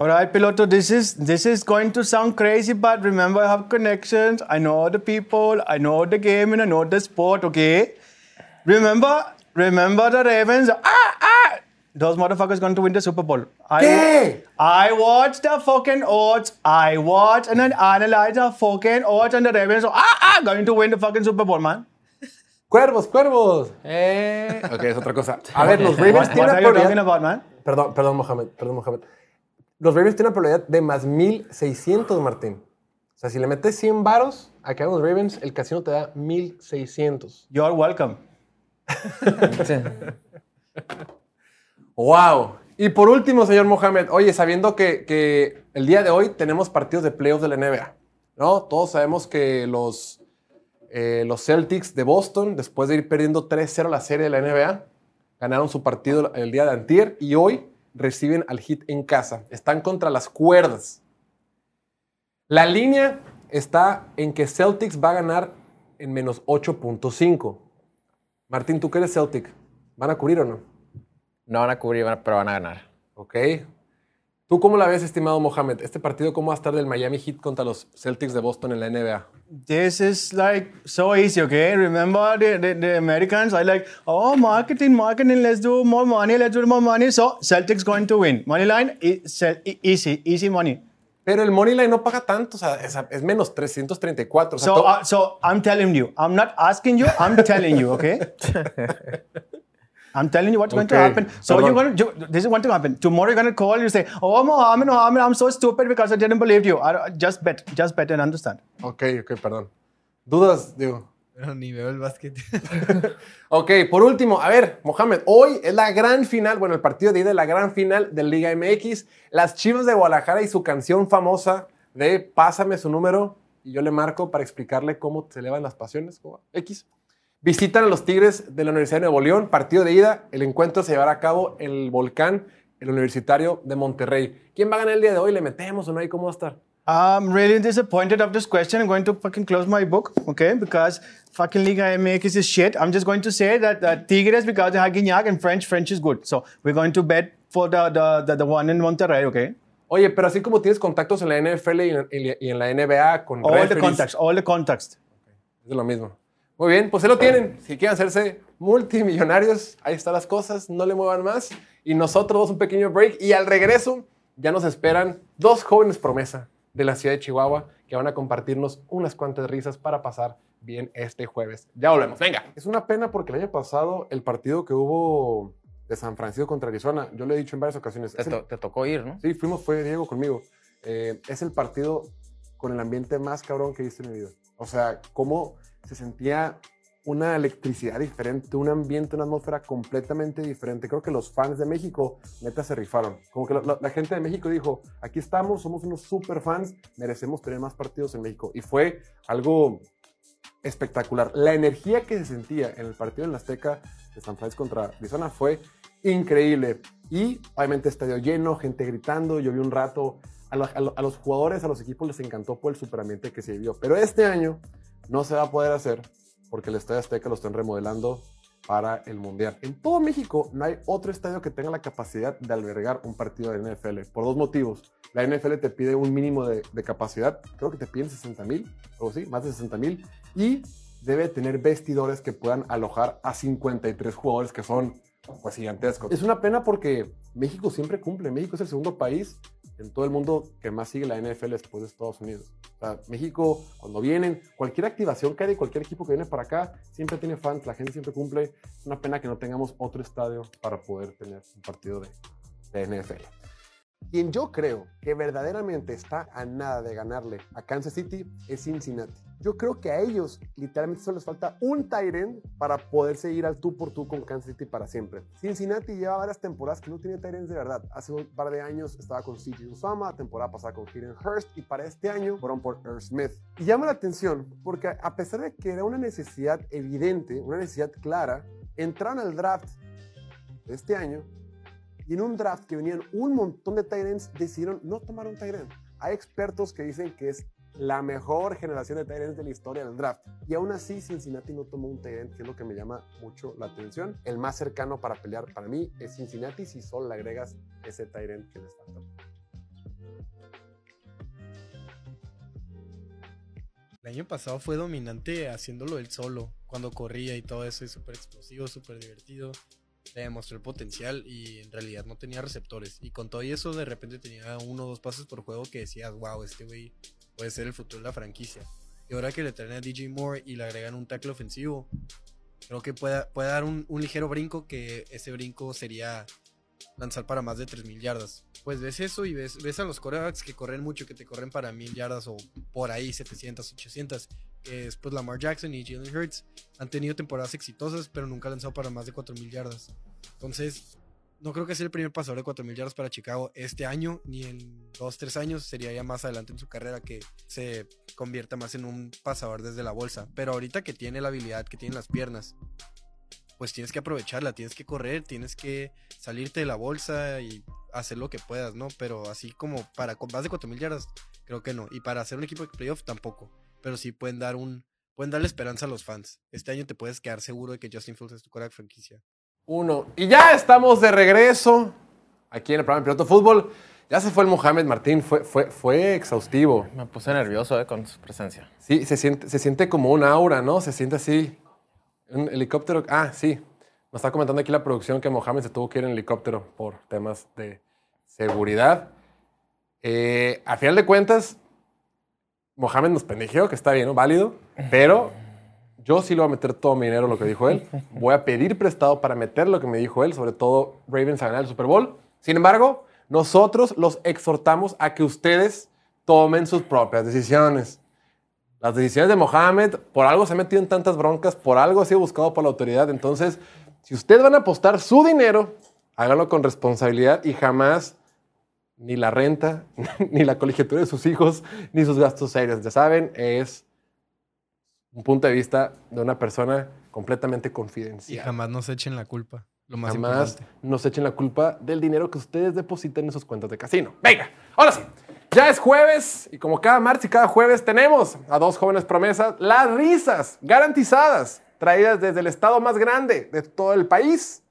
All right, Piloto, this is this is going to sound crazy, but remember I have connections. I know the people, I know the game, and I know the sport, okay? Remember, remember the Ravens. Ah, ah! Those motherfuckers going to win the Super Bowl. I, ¿Qué? I watched the fucking odds. I watched and then analyzed the fucking odds and the Ravens. Ah, ah, going to win the fucking Super Bowl, man. Cuervos, cuervos. Eh. Ok, es otra cosa. A ver, los Ravens What, tienen what una are you talking probabilidad. about, man? Perdón, perdón, Mohamed. Perdón, Mohamed. Los Ravens tienen una probabilidad de más 1600, Martín. O sea, si le metes 100 varos a que hagan los Ravens, el casino te da 1600. You're welcome. Sí. ¡Wow! Y por último, señor Mohamed, oye, sabiendo que, que el día de hoy tenemos partidos de playoffs de la NBA, ¿no? Todos sabemos que los, eh, los Celtics de Boston, después de ir perdiendo 3-0 la serie de la NBA, ganaron su partido el día de antier y hoy reciben al Heat en casa. Están contra las cuerdas. La línea está en que Celtics va a ganar en menos 8.5. Martín, ¿tú qué eres Celtic? ¿Van a cubrir o no? No van a cubrir, pero van a ganar. Ok. ¿Tú cómo la ves, estimado Mohamed? ¿Este partido cómo va a estar del Miami Heat contra los Celtics de Boston en la NBA? This is like so easy, okay? Remember the, the, the Americans are like, oh, marketing, marketing, let's do more money, let's do more money. So Celtics going to win. Money line, e- e- easy, easy money. Pero el Moneyline no paga tanto, o sea, es, es menos 334. O sea, So, uh, so I'm telling you, I'm not asking you, I'm telling you, okay? I'm telling you what's going to happen. So you're going to, this is what to happen. Tomorrow you're going to call, you say, oh, Mohammed, Mohammed, I'm so stupid because I didn't believe you. I, just bet, just bet and understand. ok, ok, perdón. ¿Dudas, digo? Pero ni veo el básquet. Ok, por último, a ver, Mohamed, hoy es la gran final, bueno, el partido de ida es la gran final de Liga MX. Las Chivas de Guadalajara y su canción famosa de Pásame su número y yo le marco para explicarle cómo se elevan las pasiones, X. Visitan a los Tigres de la Universidad de Nuevo León, partido de ida. El encuentro se llevará a cabo en el Volcán, el Universitario de Monterrey. ¿Quién va a ganar el día de hoy? ¿Le metemos o no? ¿Y cómo va a estar? I'm really disappointed of this question. I'm going to fucking close my book, okay? Because fucking Liga MX is shit. I'm just going to say that uh, Tigres because they're Guignac and French, French is good. So we're going to bet for the, the, the, the one in Monterrey, okay? Oye, pero así como tienes contactos en la NFL y en, y en la NBA con All the referees, context, all the context. Es lo mismo. Muy bien, pues se lo tienen. Si quieren hacerse multimillonarios, ahí están las cosas, no le muevan más. Y nosotros damos un pequeño break y al regreso ya nos esperan dos jóvenes promesa de la ciudad de Chihuahua que van a compartirnos unas cuantas risas para pasar bien este jueves. Ya volvemos, venga. Es una pena porque el año pasado el partido que hubo de San Francisco contra Arizona, yo lo he dicho en varias ocasiones, Te, es el- to- te tocó ir, ¿no? Sí, fuimos, fue Diego conmigo. Eh, es el partido con el ambiente más cabrón que he visto en mi vida. O sea, cómo se sentía una electricidad diferente, un ambiente, una atmósfera completamente diferente. Creo que los fans de México, neta, se rifaron. Como que la, gente de México dijo, aquí estamos, somos unos super fans, merecemos tener más partidos en México. Y fue algo espectacular. La energía que se sentía en el partido en la Azteca de San Francisco contra Arizona fue increíble. Y obviamente estadio lleno, gente gritando. Yo vi un rato. A, a los jugadores, a los equipos les encantó por el superambiente que se vivió. Pero este año no se va a poder hacer porque el Estadio Azteca lo están remodelando para el Mundial. En todo México no hay otro estadio que tenga la capacidad de albergar un partido de NFL por dos motivos. La NFL te pide un mínimo de, de capacidad, creo que te piden 60 mil, o sí, más de 60 mil, y debe tener vestidores que puedan alojar a 53 jugadores que son pues gigantescos. Es una pena porque México siempre cumple. México es el segundo país en todo el mundo que más sigue la NFL después de Estados Unidos. O sea, México, cuando vienen, cualquier activación que hay de cualquier equipo que viene para acá, siempre tiene fans, la gente siempre cumple. Es una pena que no tengamos otro estadio para poder tener un partido de, de NFL. Quien yo creo que verdaderamente está a nada de ganarle a Kansas City es Cincinnati. Yo creo que a ellos literalmente solo les falta un Tyrant para poder seguir al tú por tú con Kansas City para siempre. Cincinnati lleva varias temporadas que no tiene Tyrants de verdad. Hace un par de años estaba con CJ Usama, temporada pasada con Kieran Hurst y para este año fueron por Earl Smith. Y llama la atención porque a pesar de que era una necesidad evidente, una necesidad clara, entraron al draft de este año y en un draft que venían un montón de Tyrants, decidieron no tomar un Tyrant. Hay expertos que dicen que es la mejor generación de Tyrants de la historia del draft. Y aún así, Cincinnati no tomó un Tyrant, que es lo que me llama mucho la atención. El más cercano para pelear para mí es Cincinnati si solo le agregas ese Tyrant que les falta. El año pasado fue dominante haciéndolo él solo, cuando corría y todo eso, es súper explosivo, súper divertido. Le demostró el potencial y en realidad no tenía receptores. Y con todo eso, de repente tenía uno o dos pases por juego que decías, wow, este güey puede ser el futuro de la franquicia. Y ahora que le traen a DJ Moore y le agregan un tackle ofensivo, creo que puede, puede dar un, ligero brinco, que ese brinco sería lanzar para más de 3.000 yardas. Pues ves eso y ves, ves a los corebacks que corren mucho, que te corren para 1.000 yardas o por ahí 700, 800, que es pues Lamar Jackson y Jalen Hurts. Han tenido temporadas exitosas, pero nunca han lanzado para más de 4.000 yardas. Entonces, no creo que sea el primer pasador de 4.000 yardas para Chicago este año, ni en 2, 3 años. Sería ya más adelante en su carrera que se convierta más en un pasador desde la bolsa. Pero ahorita que tiene la habilidad, que tiene las piernas, pues tienes que aprovecharla, tienes que correr, tienes que salirte de la bolsa y hacer lo que puedas, ¿no? Pero así como para más de 4000 yardas, creo que no. Y para hacer un equipo de playoff tampoco. Pero sí pueden dar un pueden darle esperanza a los fans. Este año te puedes quedar seguro de que Justin Fields es tu quarterback franquicia. Uno. Y ya estamos de regreso aquí en el programa de Piloto Fútbol. Ya se fue el Mohamed Martín, fue, fue, fue exhaustivo. Me puse nervioso eh, con su presencia. Sí, se siente, se siente como un aura, ¿no? Se siente así. Un helicóptero. Ah, sí. Nos está comentando aquí la producción que Mohamed se tuvo que ir en helicóptero por temas de seguridad. Eh, a final de cuentas, Mohamed nos pendejeó, que está bien, ¿no? Válido. Pero yo sí lo voy a meter todo mi dinero, lo que dijo él. Voy a pedir prestado para meter lo que me dijo él, sobre todo Ravens a ganar el Super Bowl. Sin embargo, nosotros los exhortamos a que ustedes tomen sus propias decisiones. Las decisiones de Mohamed, por algo se ha metido en tantas broncas, por algo ha sido buscado por la autoridad. Entonces, si ustedes van a apostar su dinero, háganlo con responsabilidad y jamás ni la renta, ni la colegiatura de sus hijos, ni sus gastos serios. Ya saben, es un punto de vista de una persona completamente Y confidencial. jamás nos echen la culpa. Lo más Jamás importante. nos echen la culpa del dinero que ustedes depositan en sus cuentas de casino. Venga, ahora sí. Ya es jueves y como cada martes y cada jueves tenemos a dos jóvenes promesas, las risas garantizadas, traídas desde el estado más grande de todo el país,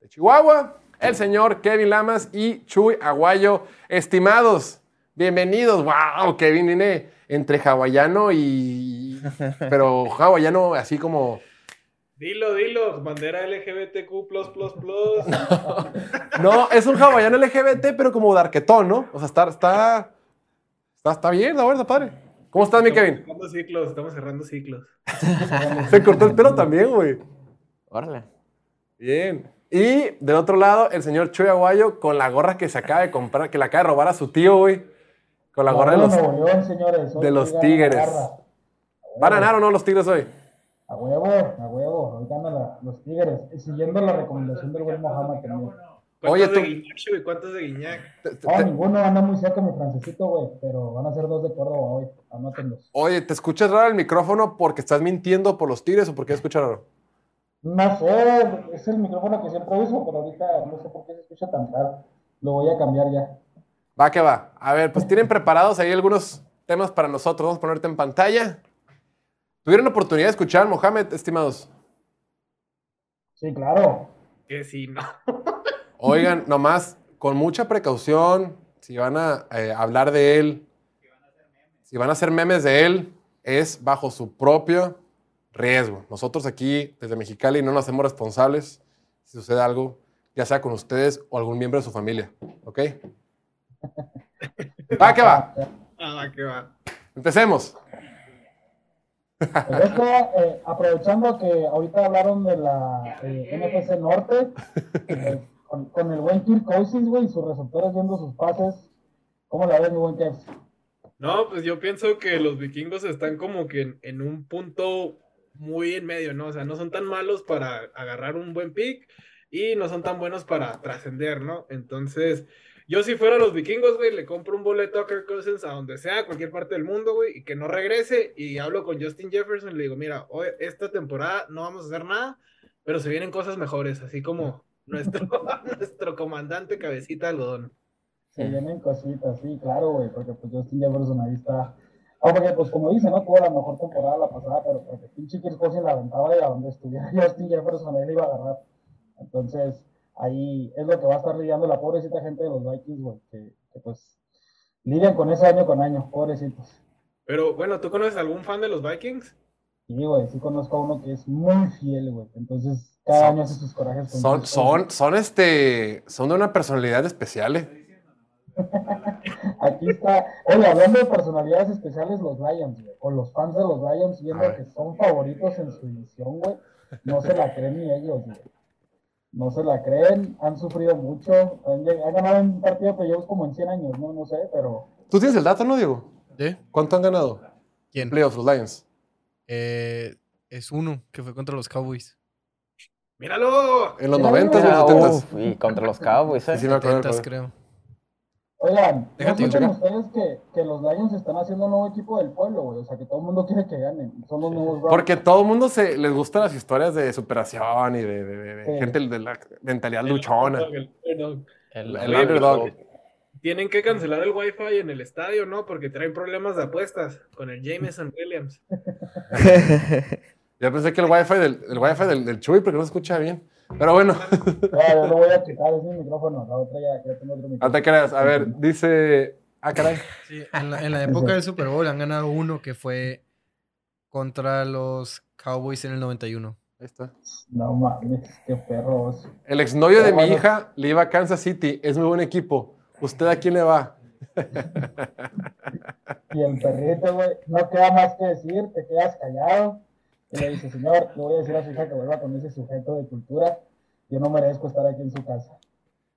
de Chihuahua, el señor Kevin Lamas y Chuy Aguayo. Estimados, bienvenidos. Wow, Kevin viene entre hawaiano y... Pero hawaiano así como... Dilo, dilo, bandera LGBTQ. No, es un hawaiano LGBT, pero como darquetón, ¿no? O sea, está, está, está, está bien, la verdad, padre. ¿Cómo estás, mi Kevin? Cerrando ciclos, estamos cerrando ciclos. Se cortó el pelo también, güey. Órale. Bien. Y del otro lado, el señor Chuy Aguayo con la gorra que se acaba de comprar, que la acaba de robar a su tío, güey. Con la gorra de los, señores. De los Tigres. ¿Van a ganar o no los Tigres hoy? A huevo, a huevo. Hoy ganan los Tigres. Y siguiendo la recomendación del buen Mohamed también. ¿Cuántos Oye, de tú- Guiñac, Chuy? ¿Cuántos de Guiñac? Te- te- No, te- ninguno anda muy cerca mi francesito, güey. Pero van a ser dos de Córdoba hoy. Anótenlos. oye, ¿te escuchas raro el micrófono porque estás mintiendo por los Tigres o porque escuchas raro? No sé, es el micrófono que siempre uso, pero ahorita no sé por qué se escucha tan raro. Lo voy a cambiar ya. Va que va. A ver, pues tienen preparados ahí algunos temas para nosotros. Vamos a ponerte en pantalla. ¿Tuvieron oportunidad de escuchar, Mohamed, estimados? Sí, claro. Que sí, no. Oigan, nomás, con mucha precaución, si van a eh, hablar de él, si van a hacer memes de él, es bajo su propio riesgo. Nosotros aquí, desde Mexicali, no nos hacemos responsables si sucede algo, ya sea con ustedes o algún miembro de su familia. ¿Ok? Va que va. Ah, que va. Empecemos. Pues esto, eh, aprovechando que ahorita hablaron de la eh, NFC Norte, eh, con, con el buen Kirk Cousins, güey, y sus receptores viendo sus pases, ¿cómo la ves, mi buen Kevs? No, pues yo pienso que los vikingos están como que en, en un punto muy en medio, ¿no? O sea, no son tan malos para agarrar un buen pick y no son tan buenos para trascender, ¿no? Entonces, yo si fuera los vikingos, güey, le compro un boleto a Kirk Cousins a donde sea, a cualquier parte del mundo, güey, y que no regrese y hablo con Justin Jefferson y le digo, mira, hoy, esta temporada no vamos a hacer nada, pero se vienen cosas mejores, así como nuestro, nuestro comandante cabecita algodón. Se vienen cositas, sí, claro, güey, porque pues Justin Jefferson ahí está. Ah, porque pues como dice, no tuvo la mejor temporada la pasada, pero porque pinche Kirk Cousins la aventaba y a donde estuviera Justin Jefferson él iba a agarrar. Entonces, ahí es lo que va a estar lidiando la pobrecita gente de los Vikings, güey, que, que, pues lidian con ese año con año, pobrecitos. Pero bueno, ¿tú conoces algún fan de los Vikings? Sí, güey, sí conozco a uno que es muy fiel, güey. Entonces, cada Son- año hace sus corajes con Son, sus son, son este, son de una personalidad especial, ¿eh? Aquí está. Oye, hablando de personalidades especiales, los Lions, güey. O los fans de los Lions viendo que son favoritos en su división, güey. No se la creen ni ellos, güey. No se la creen, han sufrido mucho. Han, han ganado un partido de playoffs como en 100 años, ¿no? No sé, pero. ¿Tú tienes el dato, no, Diego? ¿Sí? ¿Cuánto han ganado? ¿Quién? Playoffs, los Lions. Eh, es uno, que fue contra los Cowboys. ¡Míralo! ¿En los Mira, 90 o Ah, los 70? uf, y contra los Cowboys, ¿eh? Sí, sí, me acuerdo, me 70, acuerdo. creo. Oigan, ¿no Déjate, escuchan checa. ustedes que, que los Lions están haciendo un nuevo equipo del pueblo, güey? O sea, que todo el mundo quiere que ganen. Son los nuevos Browns. Porque todo el mundo se, les gustan las historias de superación y de, de- de- de Sí. gente de la mentalidad luchona. El- el- El, El underdog. Tienen que cancelar el wifi en el estadio, ¿no? Porque traen problemas de apuestas con el Jameson Williams. Ya pensé que el wifi del, el wifi del, del Chuy, porque no se escucha bien. Pero bueno, yo lo voy a checar, es mi micrófono. La otra ya, ya tengo otro no micrófono. te creas. A ver, dice. Ah, caray. Sí, en la, en la época del Super Bowl han ganado uno que fue contra los Cowboys en el 91. Ahí está. No mames, qué perros. El exnovio de mi hija le iba a Kansas City. Es muy buen equipo. ¿Usted a quién le va? Y el perrito, güey, no queda más que decir, te quedas callado. Y le dice, señor, le voy a decir a su hija que vuelva con ese sujeto de cultura. Yo no merezco estar aquí en su casa.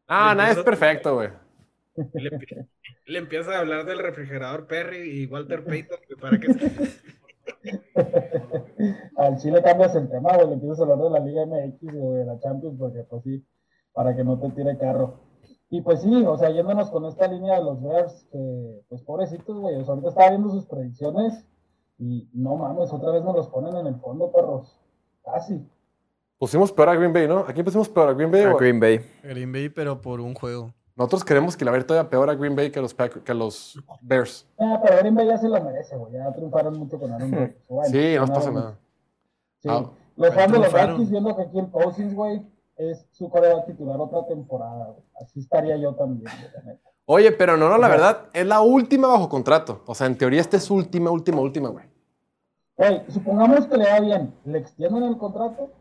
Ah, nada, es perfecto, güey. Le, le empieza a hablar del refrigerador Perry y Walter Payton para que Al Chile cambias el tema, güey, le empiezas a hablar de la Liga MX o de la Champions, porque pues sí, para que no te tire carro. Y pues sí, o sea, yéndonos con esta línea de los Bears, que pues pobrecitos, güey, o sea, ahorita estaba viendo sus predicciones y no mames, otra vez nos los ponen en el fondo, perros. Casi. Pusimos peor a Green Bay, ¿no? Aquí pusimos peor a Green Bay. A o- Green Bay. Green Bay, pero por un juego. Nosotros queremos que la ver todavía peor a Green Bay que a los, Pack- que a los Bears. Ah, pero Green Bay ya se lo merece, güey, ya triunfaron mucho con Aaron Rodgers. Bueno, Sí, no con pasa nada. Sí. Ah, los fans de los. Vikings viendo que Kirk Cousins, güey, es su coreback titular otra temporada, güey. Así estaría yo también, güey, la neta. Oye, pero no, no, la verdad, es la última bajo contrato. O sea, en teoría esta es última, última, última, güey. Güey, supongamos que le va bien, ¿le extienden el contrato?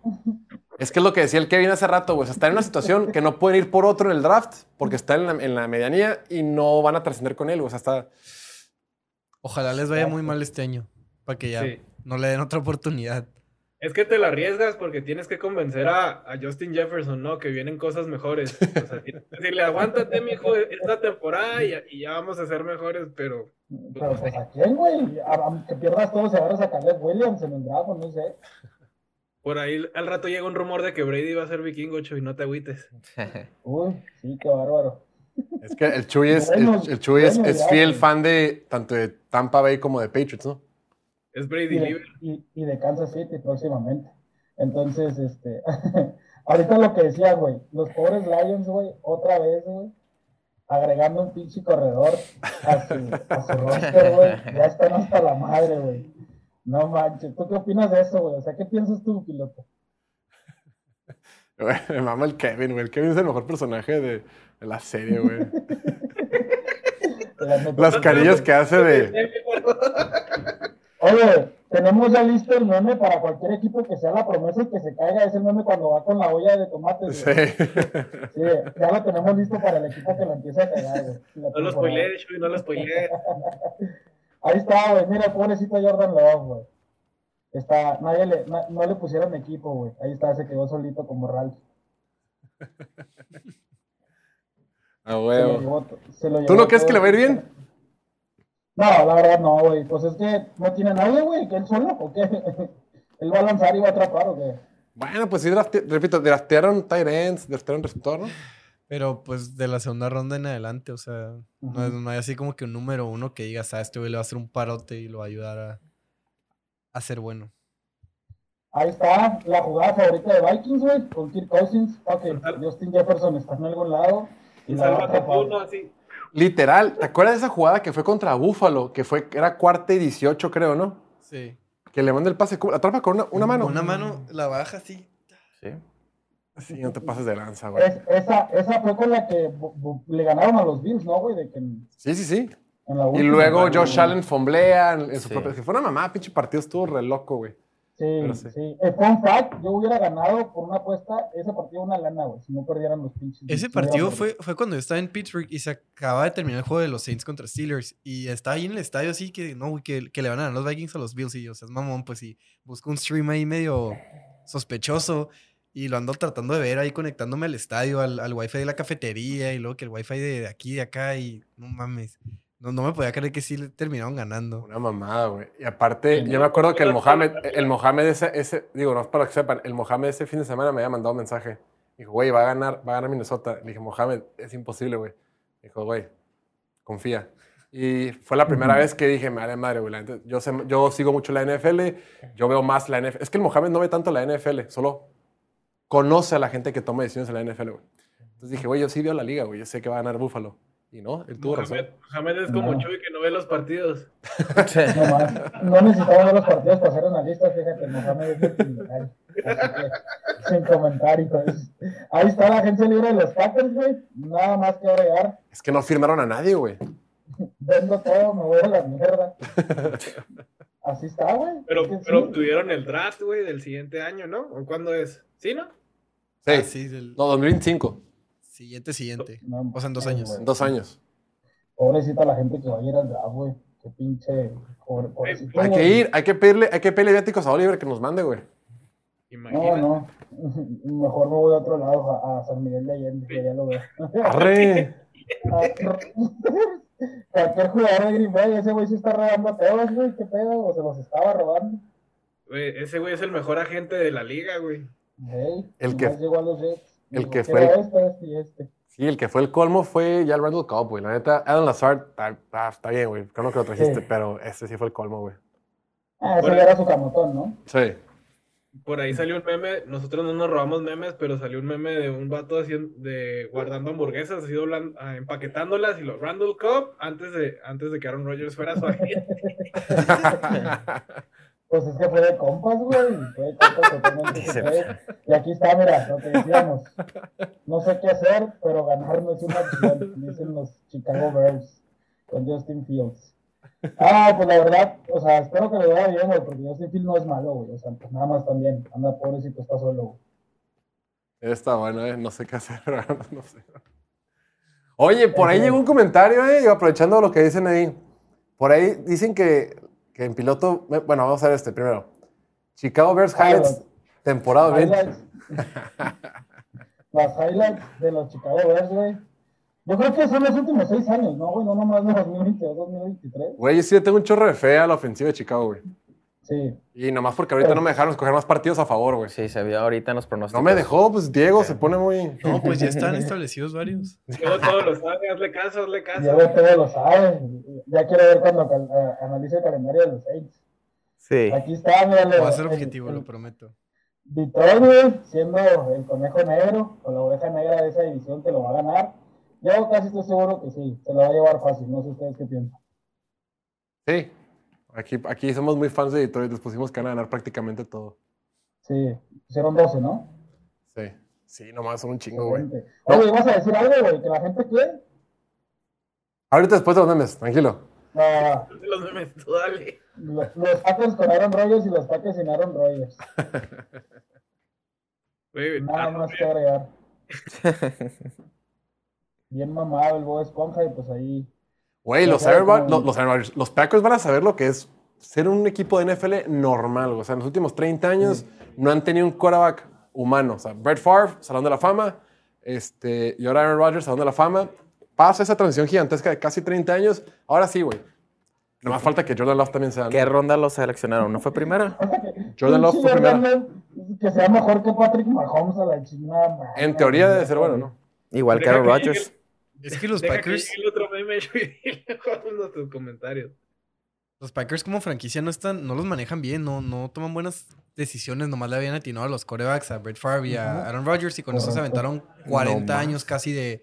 Es que es lo que decía el Kevin hace rato, güey. O sea, está en una situación que no pueden ir por otro en el draft porque está en la, en la medianía y no van a trascender con él, güey. O sea, está... Ojalá les vaya muy mal este año. Para que ya Sí. no le den otra oportunidad. Es que te la arriesgas porque tienes que convencer a, a Justin Jefferson, ¿no? Que vienen cosas mejores. O sea, tienes que decirle, aguántate, mijo, esta temporada y, y ya vamos a ser mejores, pero Pero pues a quién, güey, A- a- que pierdas todo, se agarras a Caleb Williams en el draft, no sé. por ahí al rato llega un rumor de que Brady va a ser vikingo, y no te agüites. Uy, sí, qué bárbaro. Es que el Chuy es, el, Bueno, el Chuy es, bueno, es fiel fan de tanto de Tampa Bay como de Patriots, ¿no? Es Y Brady de, libre. y, y de Kansas City próximamente. Entonces, este, ahorita lo que decía, güey, los pobres Lions, güey, otra vez, güey, agregando un pinche corredor a su, a su roster, güey, ya están hasta la madre, güey. No manches, ¿tú qué opinas de eso, güey? O sea, ¿qué piensas tú, piloto? Güey, Me mama el Kevin, güey. El Kevin es el mejor personaje de, de la serie, güey. Las carillas que hace de... Oye, tenemos ya listo el meme para cualquier equipo que sea la promesa y que se caiga ese meme cuando va con la olla de tomates. Sí. güey. Sí, ya lo tenemos listo para el equipo que lo empiece a cagar, güey. No lo spoileé, Chuy, no lo spoileé. Ahí está, güey. Mira, pobrecito Jordan Love, güey. Está, nadie le, na- no le pusieron equipo, güey. Ahí está, se quedó solito como Ralph. A Se lo huevo. llevó se lo ¿Tú no crees que le va a ir bien? No, la verdad no, güey. Pues es que no tiene nadie, güey. ¿Que él solo o qué? ¿Él va a lanzar y va a atrapar o qué? Bueno, pues sí, repito, draftearon ends, draftearon receptor, ¿no? Pero pues de la segunda ronda en adelante, o sea, no, es- no hay así como que un número uno que digas, ah, este güey le va a hacer un parote y lo va a ayudar a, a ser bueno. Ahí está la jugada favorita de Vikings, güey, con Kirk Cousins. Ok, Justin Jefferson está en algún lado. Y Y la va a sálvate atrapar. tú, ¿no? Así. Literal, ¿te acuerdas de esa jugada que fue contra Buffalo? Que fue, era cuarta y 18, creo, ¿no? Sí. Que le manda el pase, atrapa con una, una mano. Una mano, la baja así. Sí. Sí, no te pases de lanza, güey. Es- esa, esa fue con la que le ganaron a los Bills, ¿no, güey? De que en, Sí, sí, sí. en la Y luego. Josh Allen fomblea en en su Sí. propia... Que fue una mamá, pinche partido, estuvo re loco, güey. Sí, sí. sí. Eh, fun fact, yo hubiera ganado por una apuesta ese partido una lana, güey, si no perdieran los pinches. Ese partido fue, fue cuando yo estaba en Pittsburgh y se acababa de terminar el juego de los Saints contra Steelers. Y estaba ahí en el estadio así que, no, güey, que, que le van a dar los Vikings a los Bills. Y yo, o sea, es mamón, pues sí. Busco un stream ahí medio sospechoso. Y lo ando tratando de ver ahí conectándome al estadio, al, al wifi de la cafetería y luego que el wifi de aquí, de acá y no mames. No, no me podía creer que sí le terminaron ganando. Una mamada, güey. Y aparte, yo me acuerdo que el Mohamed, el Mohamed ese, ese, digo, no es para que sepan, el Mohamed ese fin de semana me había mandado un mensaje. Dijo, güey, va a ganar, va a ganar Minnesota. Le dije, Mohamed, es imposible, güey. Dijo, güey, confía. Y fue la primera vez que dije, madre madre, güey. Yo, sé- yo sigo mucho la NFL, yo veo más la NFL. Es que el Mohamed no ve tanto la NFL, solo conoce a la gente que toma decisiones en la NFL, güey. Entonces dije, güey, yo sí veo la liga, güey. Yo sé que va a ganar Buffalo. Y no, él tuvo razón. Mohamed, Mohamed es como No. Chuy que no ve los partidos. No, no necesitaba ver los partidos para hacer analistas, fíjate, Mohamed es que, sin comentarios. Ahí está la agencia libre de los Packers, güey. Nada más que agregar. Es que no firmaron a nadie, güey. Vendo todo, me voy a la mierda. Así está, güey. Pero, Es que pero sí. obtuvieron el draft, güey, del siguiente año, ¿no? ¿O cuándo es? ¿Sí, no? Sí. Ah, sí, del No, 2025. Siguiente, siguiente. No, O sea, en dos años. güey. En dos años. Pobrecita la gente que va a ir al draft, güey. Qué pinche. Pobre, pobrecito, Hay que güey. ir, hay que pedirle, hay que pedirle viáticos a Oliver que nos mande, güey. No, Imagínate. no. Mejor me voy a otro lado, a, a San Miguel de Allende, que ya lo veo. Arre. Cualquier jugador de Green Bay, ese güey se está robando a todos, güey. ¿Qué pedo? O se los estaba robando. Güey, ese güey es el mejor agente de la liga, güey. Hey, El que- llegó a los Jets. El que fue el- Este, este este. Sí, el que fue el colmo fue ya el Randall Cobb, güey. La neta, Adam Lazard, está, ah, está bien, güey. Creo que lo trajiste, Sí. pero ese sí fue el colmo, güey. Ah, ese era su camotón, ¿no? Sí. Por ahí salió un meme, nosotros no nos robamos memes, pero salió un meme de un vato haciendo, de guardando hamburguesas, así doblan- ah, empaquetándolas y los Randall Cobb antes de, antes de que Aaron Rodgers fuera su agente. Pues es que fue de compas, güey. Fue de compas totalmente. Y aquí está, mira, lo que decíamos. No sé qué hacer, pero ganar no es una opción, dicen los Chicago Bears con Justin Fields. Ah, pues la verdad, o sea, espero que le vaya bien, güey, porque Justin Fields no es malo, güey. O sea, pues nada más también. Anda, pobrecito, está solo, güey. Está bueno, eh. No sé qué hacer, no sé. Oye, por ahí llegó un comentario, eh. y aprovechando lo que dicen ahí. Por ahí dicen que, que en piloto. Bueno, vamos a ver este primero. Chicago Bears Highlights, los- temporada 20. Highlights. Las highlights de los Chicago Bears, güey. Yo creo que son los últimos seis años, ¿no, güey? No nomás de 2022, 2023. Güey, yo sí tengo un chorro de fe a la ofensiva de Chicago, güey. Sí. Y nomás porque ahorita no me dejaron escoger más partidos a favor, güey. Sí, se vio ahorita en los pronósticos. No me dejó, pues Diego se pone muy. No, pues ya están establecidos varios. Luego todo lo sabe, hazle caso, hazle caso. Diego todo lo sabe. Ya quiero ver cuando eh, analice el calendario de los Saints. Sí. Aquí está, míralo. Va a ser objetivo, el lo prometo. Detroit, güey, siendo el conejo negro o la oveja negra de esa división que lo va a ganar. Yo casi estoy seguro que sí, se lo va a llevar fácil. No sé ustedes qué piensan. Sí. Aquí, aquí somos muy fans de Detroit. Les pusimos que van a ganar prácticamente todo. Sí, hicieron 12, ¿no? Sí. Sí, nomás son un chingo, güey. Oye, ¿vas a decir algo, güey? Que la gente quiere. Ahorita después de los memes, tranquilo. Ah, Los memes, tú dale. los, los Packers con Aaron Rodgers y los Packers sin Aaron Rodgers. Nada ah, más que agregar. Bien mamado el Bob Esponja y pues ahí. Güey, los, los, los los Packers van a saber lo que es ser un equipo de NFL normal. O sea, en los últimos 30 años no han tenido un quarterback humano. O sea, Brett Favre, Salón de la Fama. Este, y ahora Aaron Rodgers, Salón de la Fama. Pasa esa transición gigantesca de casi 30 años. Ahora sí, güey. No más falta que Jordan Love también sea. ¿Qué ronda lo seleccionaron? ¿No fue primera? Jordan Love fue Love, Que sea mejor que Patrick Mahomes a la. En teoría debe ser bueno, ¿no? Igual que Aaron que Rodgers. Es que los Deja que Packers, llegue el otro meme y nuestros comentarios. los Packers como franquicia no están, no los manejan bien, no, no toman buenas decisiones, nomás le habían atinado a los corebacks, a Brett Favre y a. Aaron Rodgers y con eso se aventaron 40 No años casi de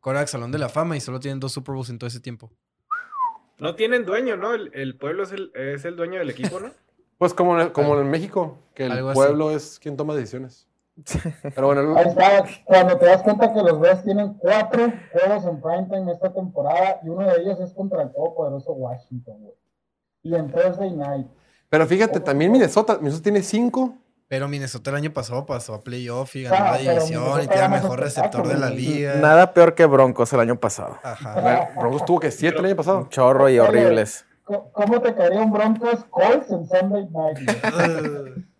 coreback Salón de la Fama y solo tienen dos Super Bowls en todo ese tiempo. No tienen dueño, ¿no? El, el pueblo es el, es el dueño del equipo, ¿no? Pues como en, como en México, que el Algo así. pueblo es quien toma decisiones. Pero bueno, está, cuando te das cuenta que los Bears tienen cuatro juegos en primetime esta temporada y uno de ellos es contra el todopoderoso Washington, güey. Y en Thursday night. pero fíjate, también Minnesota, Minnesota tiene cinco. Pero Minnesota el año pasado pasó a playoff y Ah, ganó la pero división y tiene mejor receptor de la liga. Nada peor que Broncos el año pasado. Ajá. Broncos tuvo que siete el año pasado. Un chorro y horribles. ¿Cómo cómo te caería un Broncos Colts en Sunday night?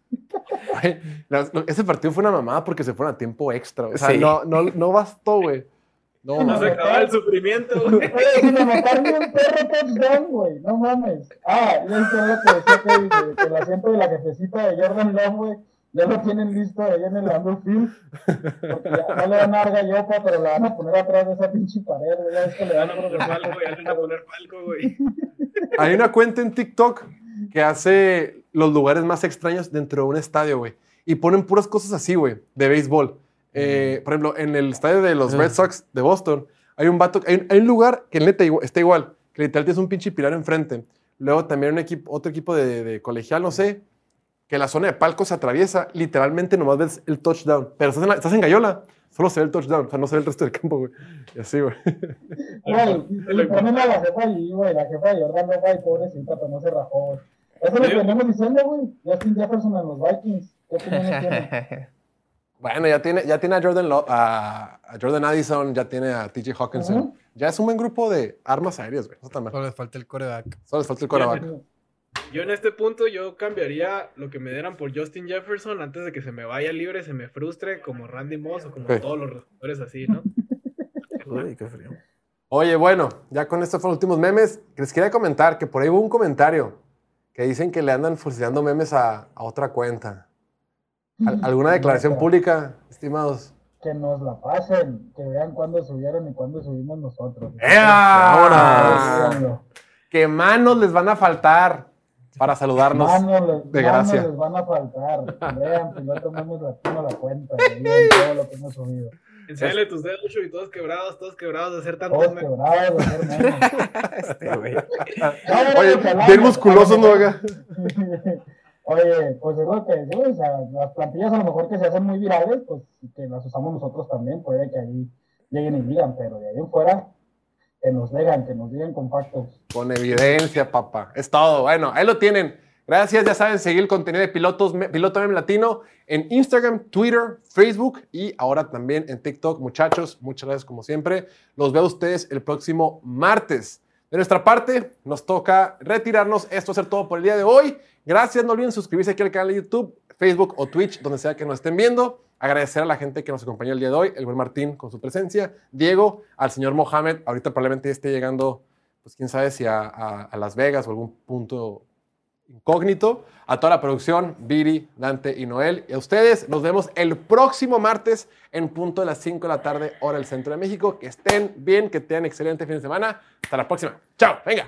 güey? Ese partido fue una mamada porque se fueron a tiempo extra. O sea, Sí. no, no, no bastó, güey. No, No mames. se acaba el sufrimiento, güey. Oye, si me mataron un perro touchdown, güey. No mames. Ah, y eso es lo que decía que el asiento de la jefecita de Jordan Love, güey, ya lo tienen listo allá en el Lambeau Field. Porque ya no le van a dar gallopa, pero la van a poner atrás de esa pinche pared, güey. Ya que le no por poner palco, ya no poner palco, güey. Hay una cuenta en TikTok que hace los lugares más extraños dentro de un estadio, güey. Y ponen puras cosas así, güey, de béisbol. Eh, por ejemplo, en el estadio de los Red Sox de Boston, hay un vato, hay un, hay un lugar que neta está igual, que literal tienes un pinche pilar enfrente. Luego también un equipo, otro equipo de, de colegial, no sé, que la zona de palco se atraviesa, literalmente nomás ves el touchdown. Pero estás en, la- estás en Gallola, solo se ve el touchdown, o sea, no se ve el resto del campo, güey. Y así, güey. Güey, y ponen a la jefa allí, güey. La jefa de Jordan Love, ay, pobrecita, pero no se rajó, güey. Eso es lo que venimos diciendo, güey. Justin Jefferson en los Vikings. ¿Qué opiniones tiene? Bueno, ya tiene, ya tiene a Jordan, Lo- a, a Jordan Addison, ya tiene a TJ Hawkinson. Ya es un buen grupo de armas aéreas, güey. Solo le falta el coreback. Solo les falta el coreback. Yo en este punto yo cambiaría lo que me dieran por Justin Jefferson antes de que se me vaya libre, se me frustre como Randy Moss o como todos los receptores así, ¿no? Uy, qué frío. Oye, bueno, ya con estos fueron los últimos memes. Les quería comentar que por ahí hubo un comentario que dicen que le andan fusilando memes a, a otra cuenta. ¿Al- ¿Alguna declaración pública, estimados? Que nos la pasen, que vean cuándo subieron y cuándo subimos nosotros. ¡Ea! Síganlo. Que manos les van a faltar para saludarnos. Manos les, de manos gracia. les van a faltar. Vean, piloto memes latino la cuenta. y Vean todo lo que hemos subido. Enséñale tus dedos, Chuy, todos quebrados, todos quebrados de hacer tantos Todos quebrados de. Este güey. Oye, bien musculosos, ¿no? Oiga? Oye, pues es lo que decimos, o sea, las plantillas a lo mejor que se hacen muy virales, pues que las usamos nosotros también, puede que ahí lleguen y digan, pero de ahí en fuera, que nos digan, que nos digan con factos. Con evidencia, papá. Es todo. Bueno, ahí lo tienen. Gracias, ya saben, seguir el contenido de Pilotos, Piloto Meme Latino en Instagram, Twitter, Facebook y ahora también en TikTok. Muchachos, muchas gracias como siempre. Los veo a ustedes el próximo martes. De nuestra parte, nos toca retirarnos. Esto va a ser todo por el día de hoy. Gracias, no olviden suscribirse aquí al canal de YouTube, Facebook o Twitch, donde sea que nos estén viendo. Agradecer a la gente que nos acompañó el día de hoy, el buen Martín con su presencia, Diego, al señor Mohamed, ahorita probablemente esté llegando pues quién sabe si a Las Vegas o algún punto incógnito, a toda la producción, Viri, Dante y Noel. Y a ustedes nos vemos el próximo martes en punto de las 5 de la tarde, hora del centro de México. Que estén bien, que tengan excelente fin de semana. Hasta la próxima. Chao, venga.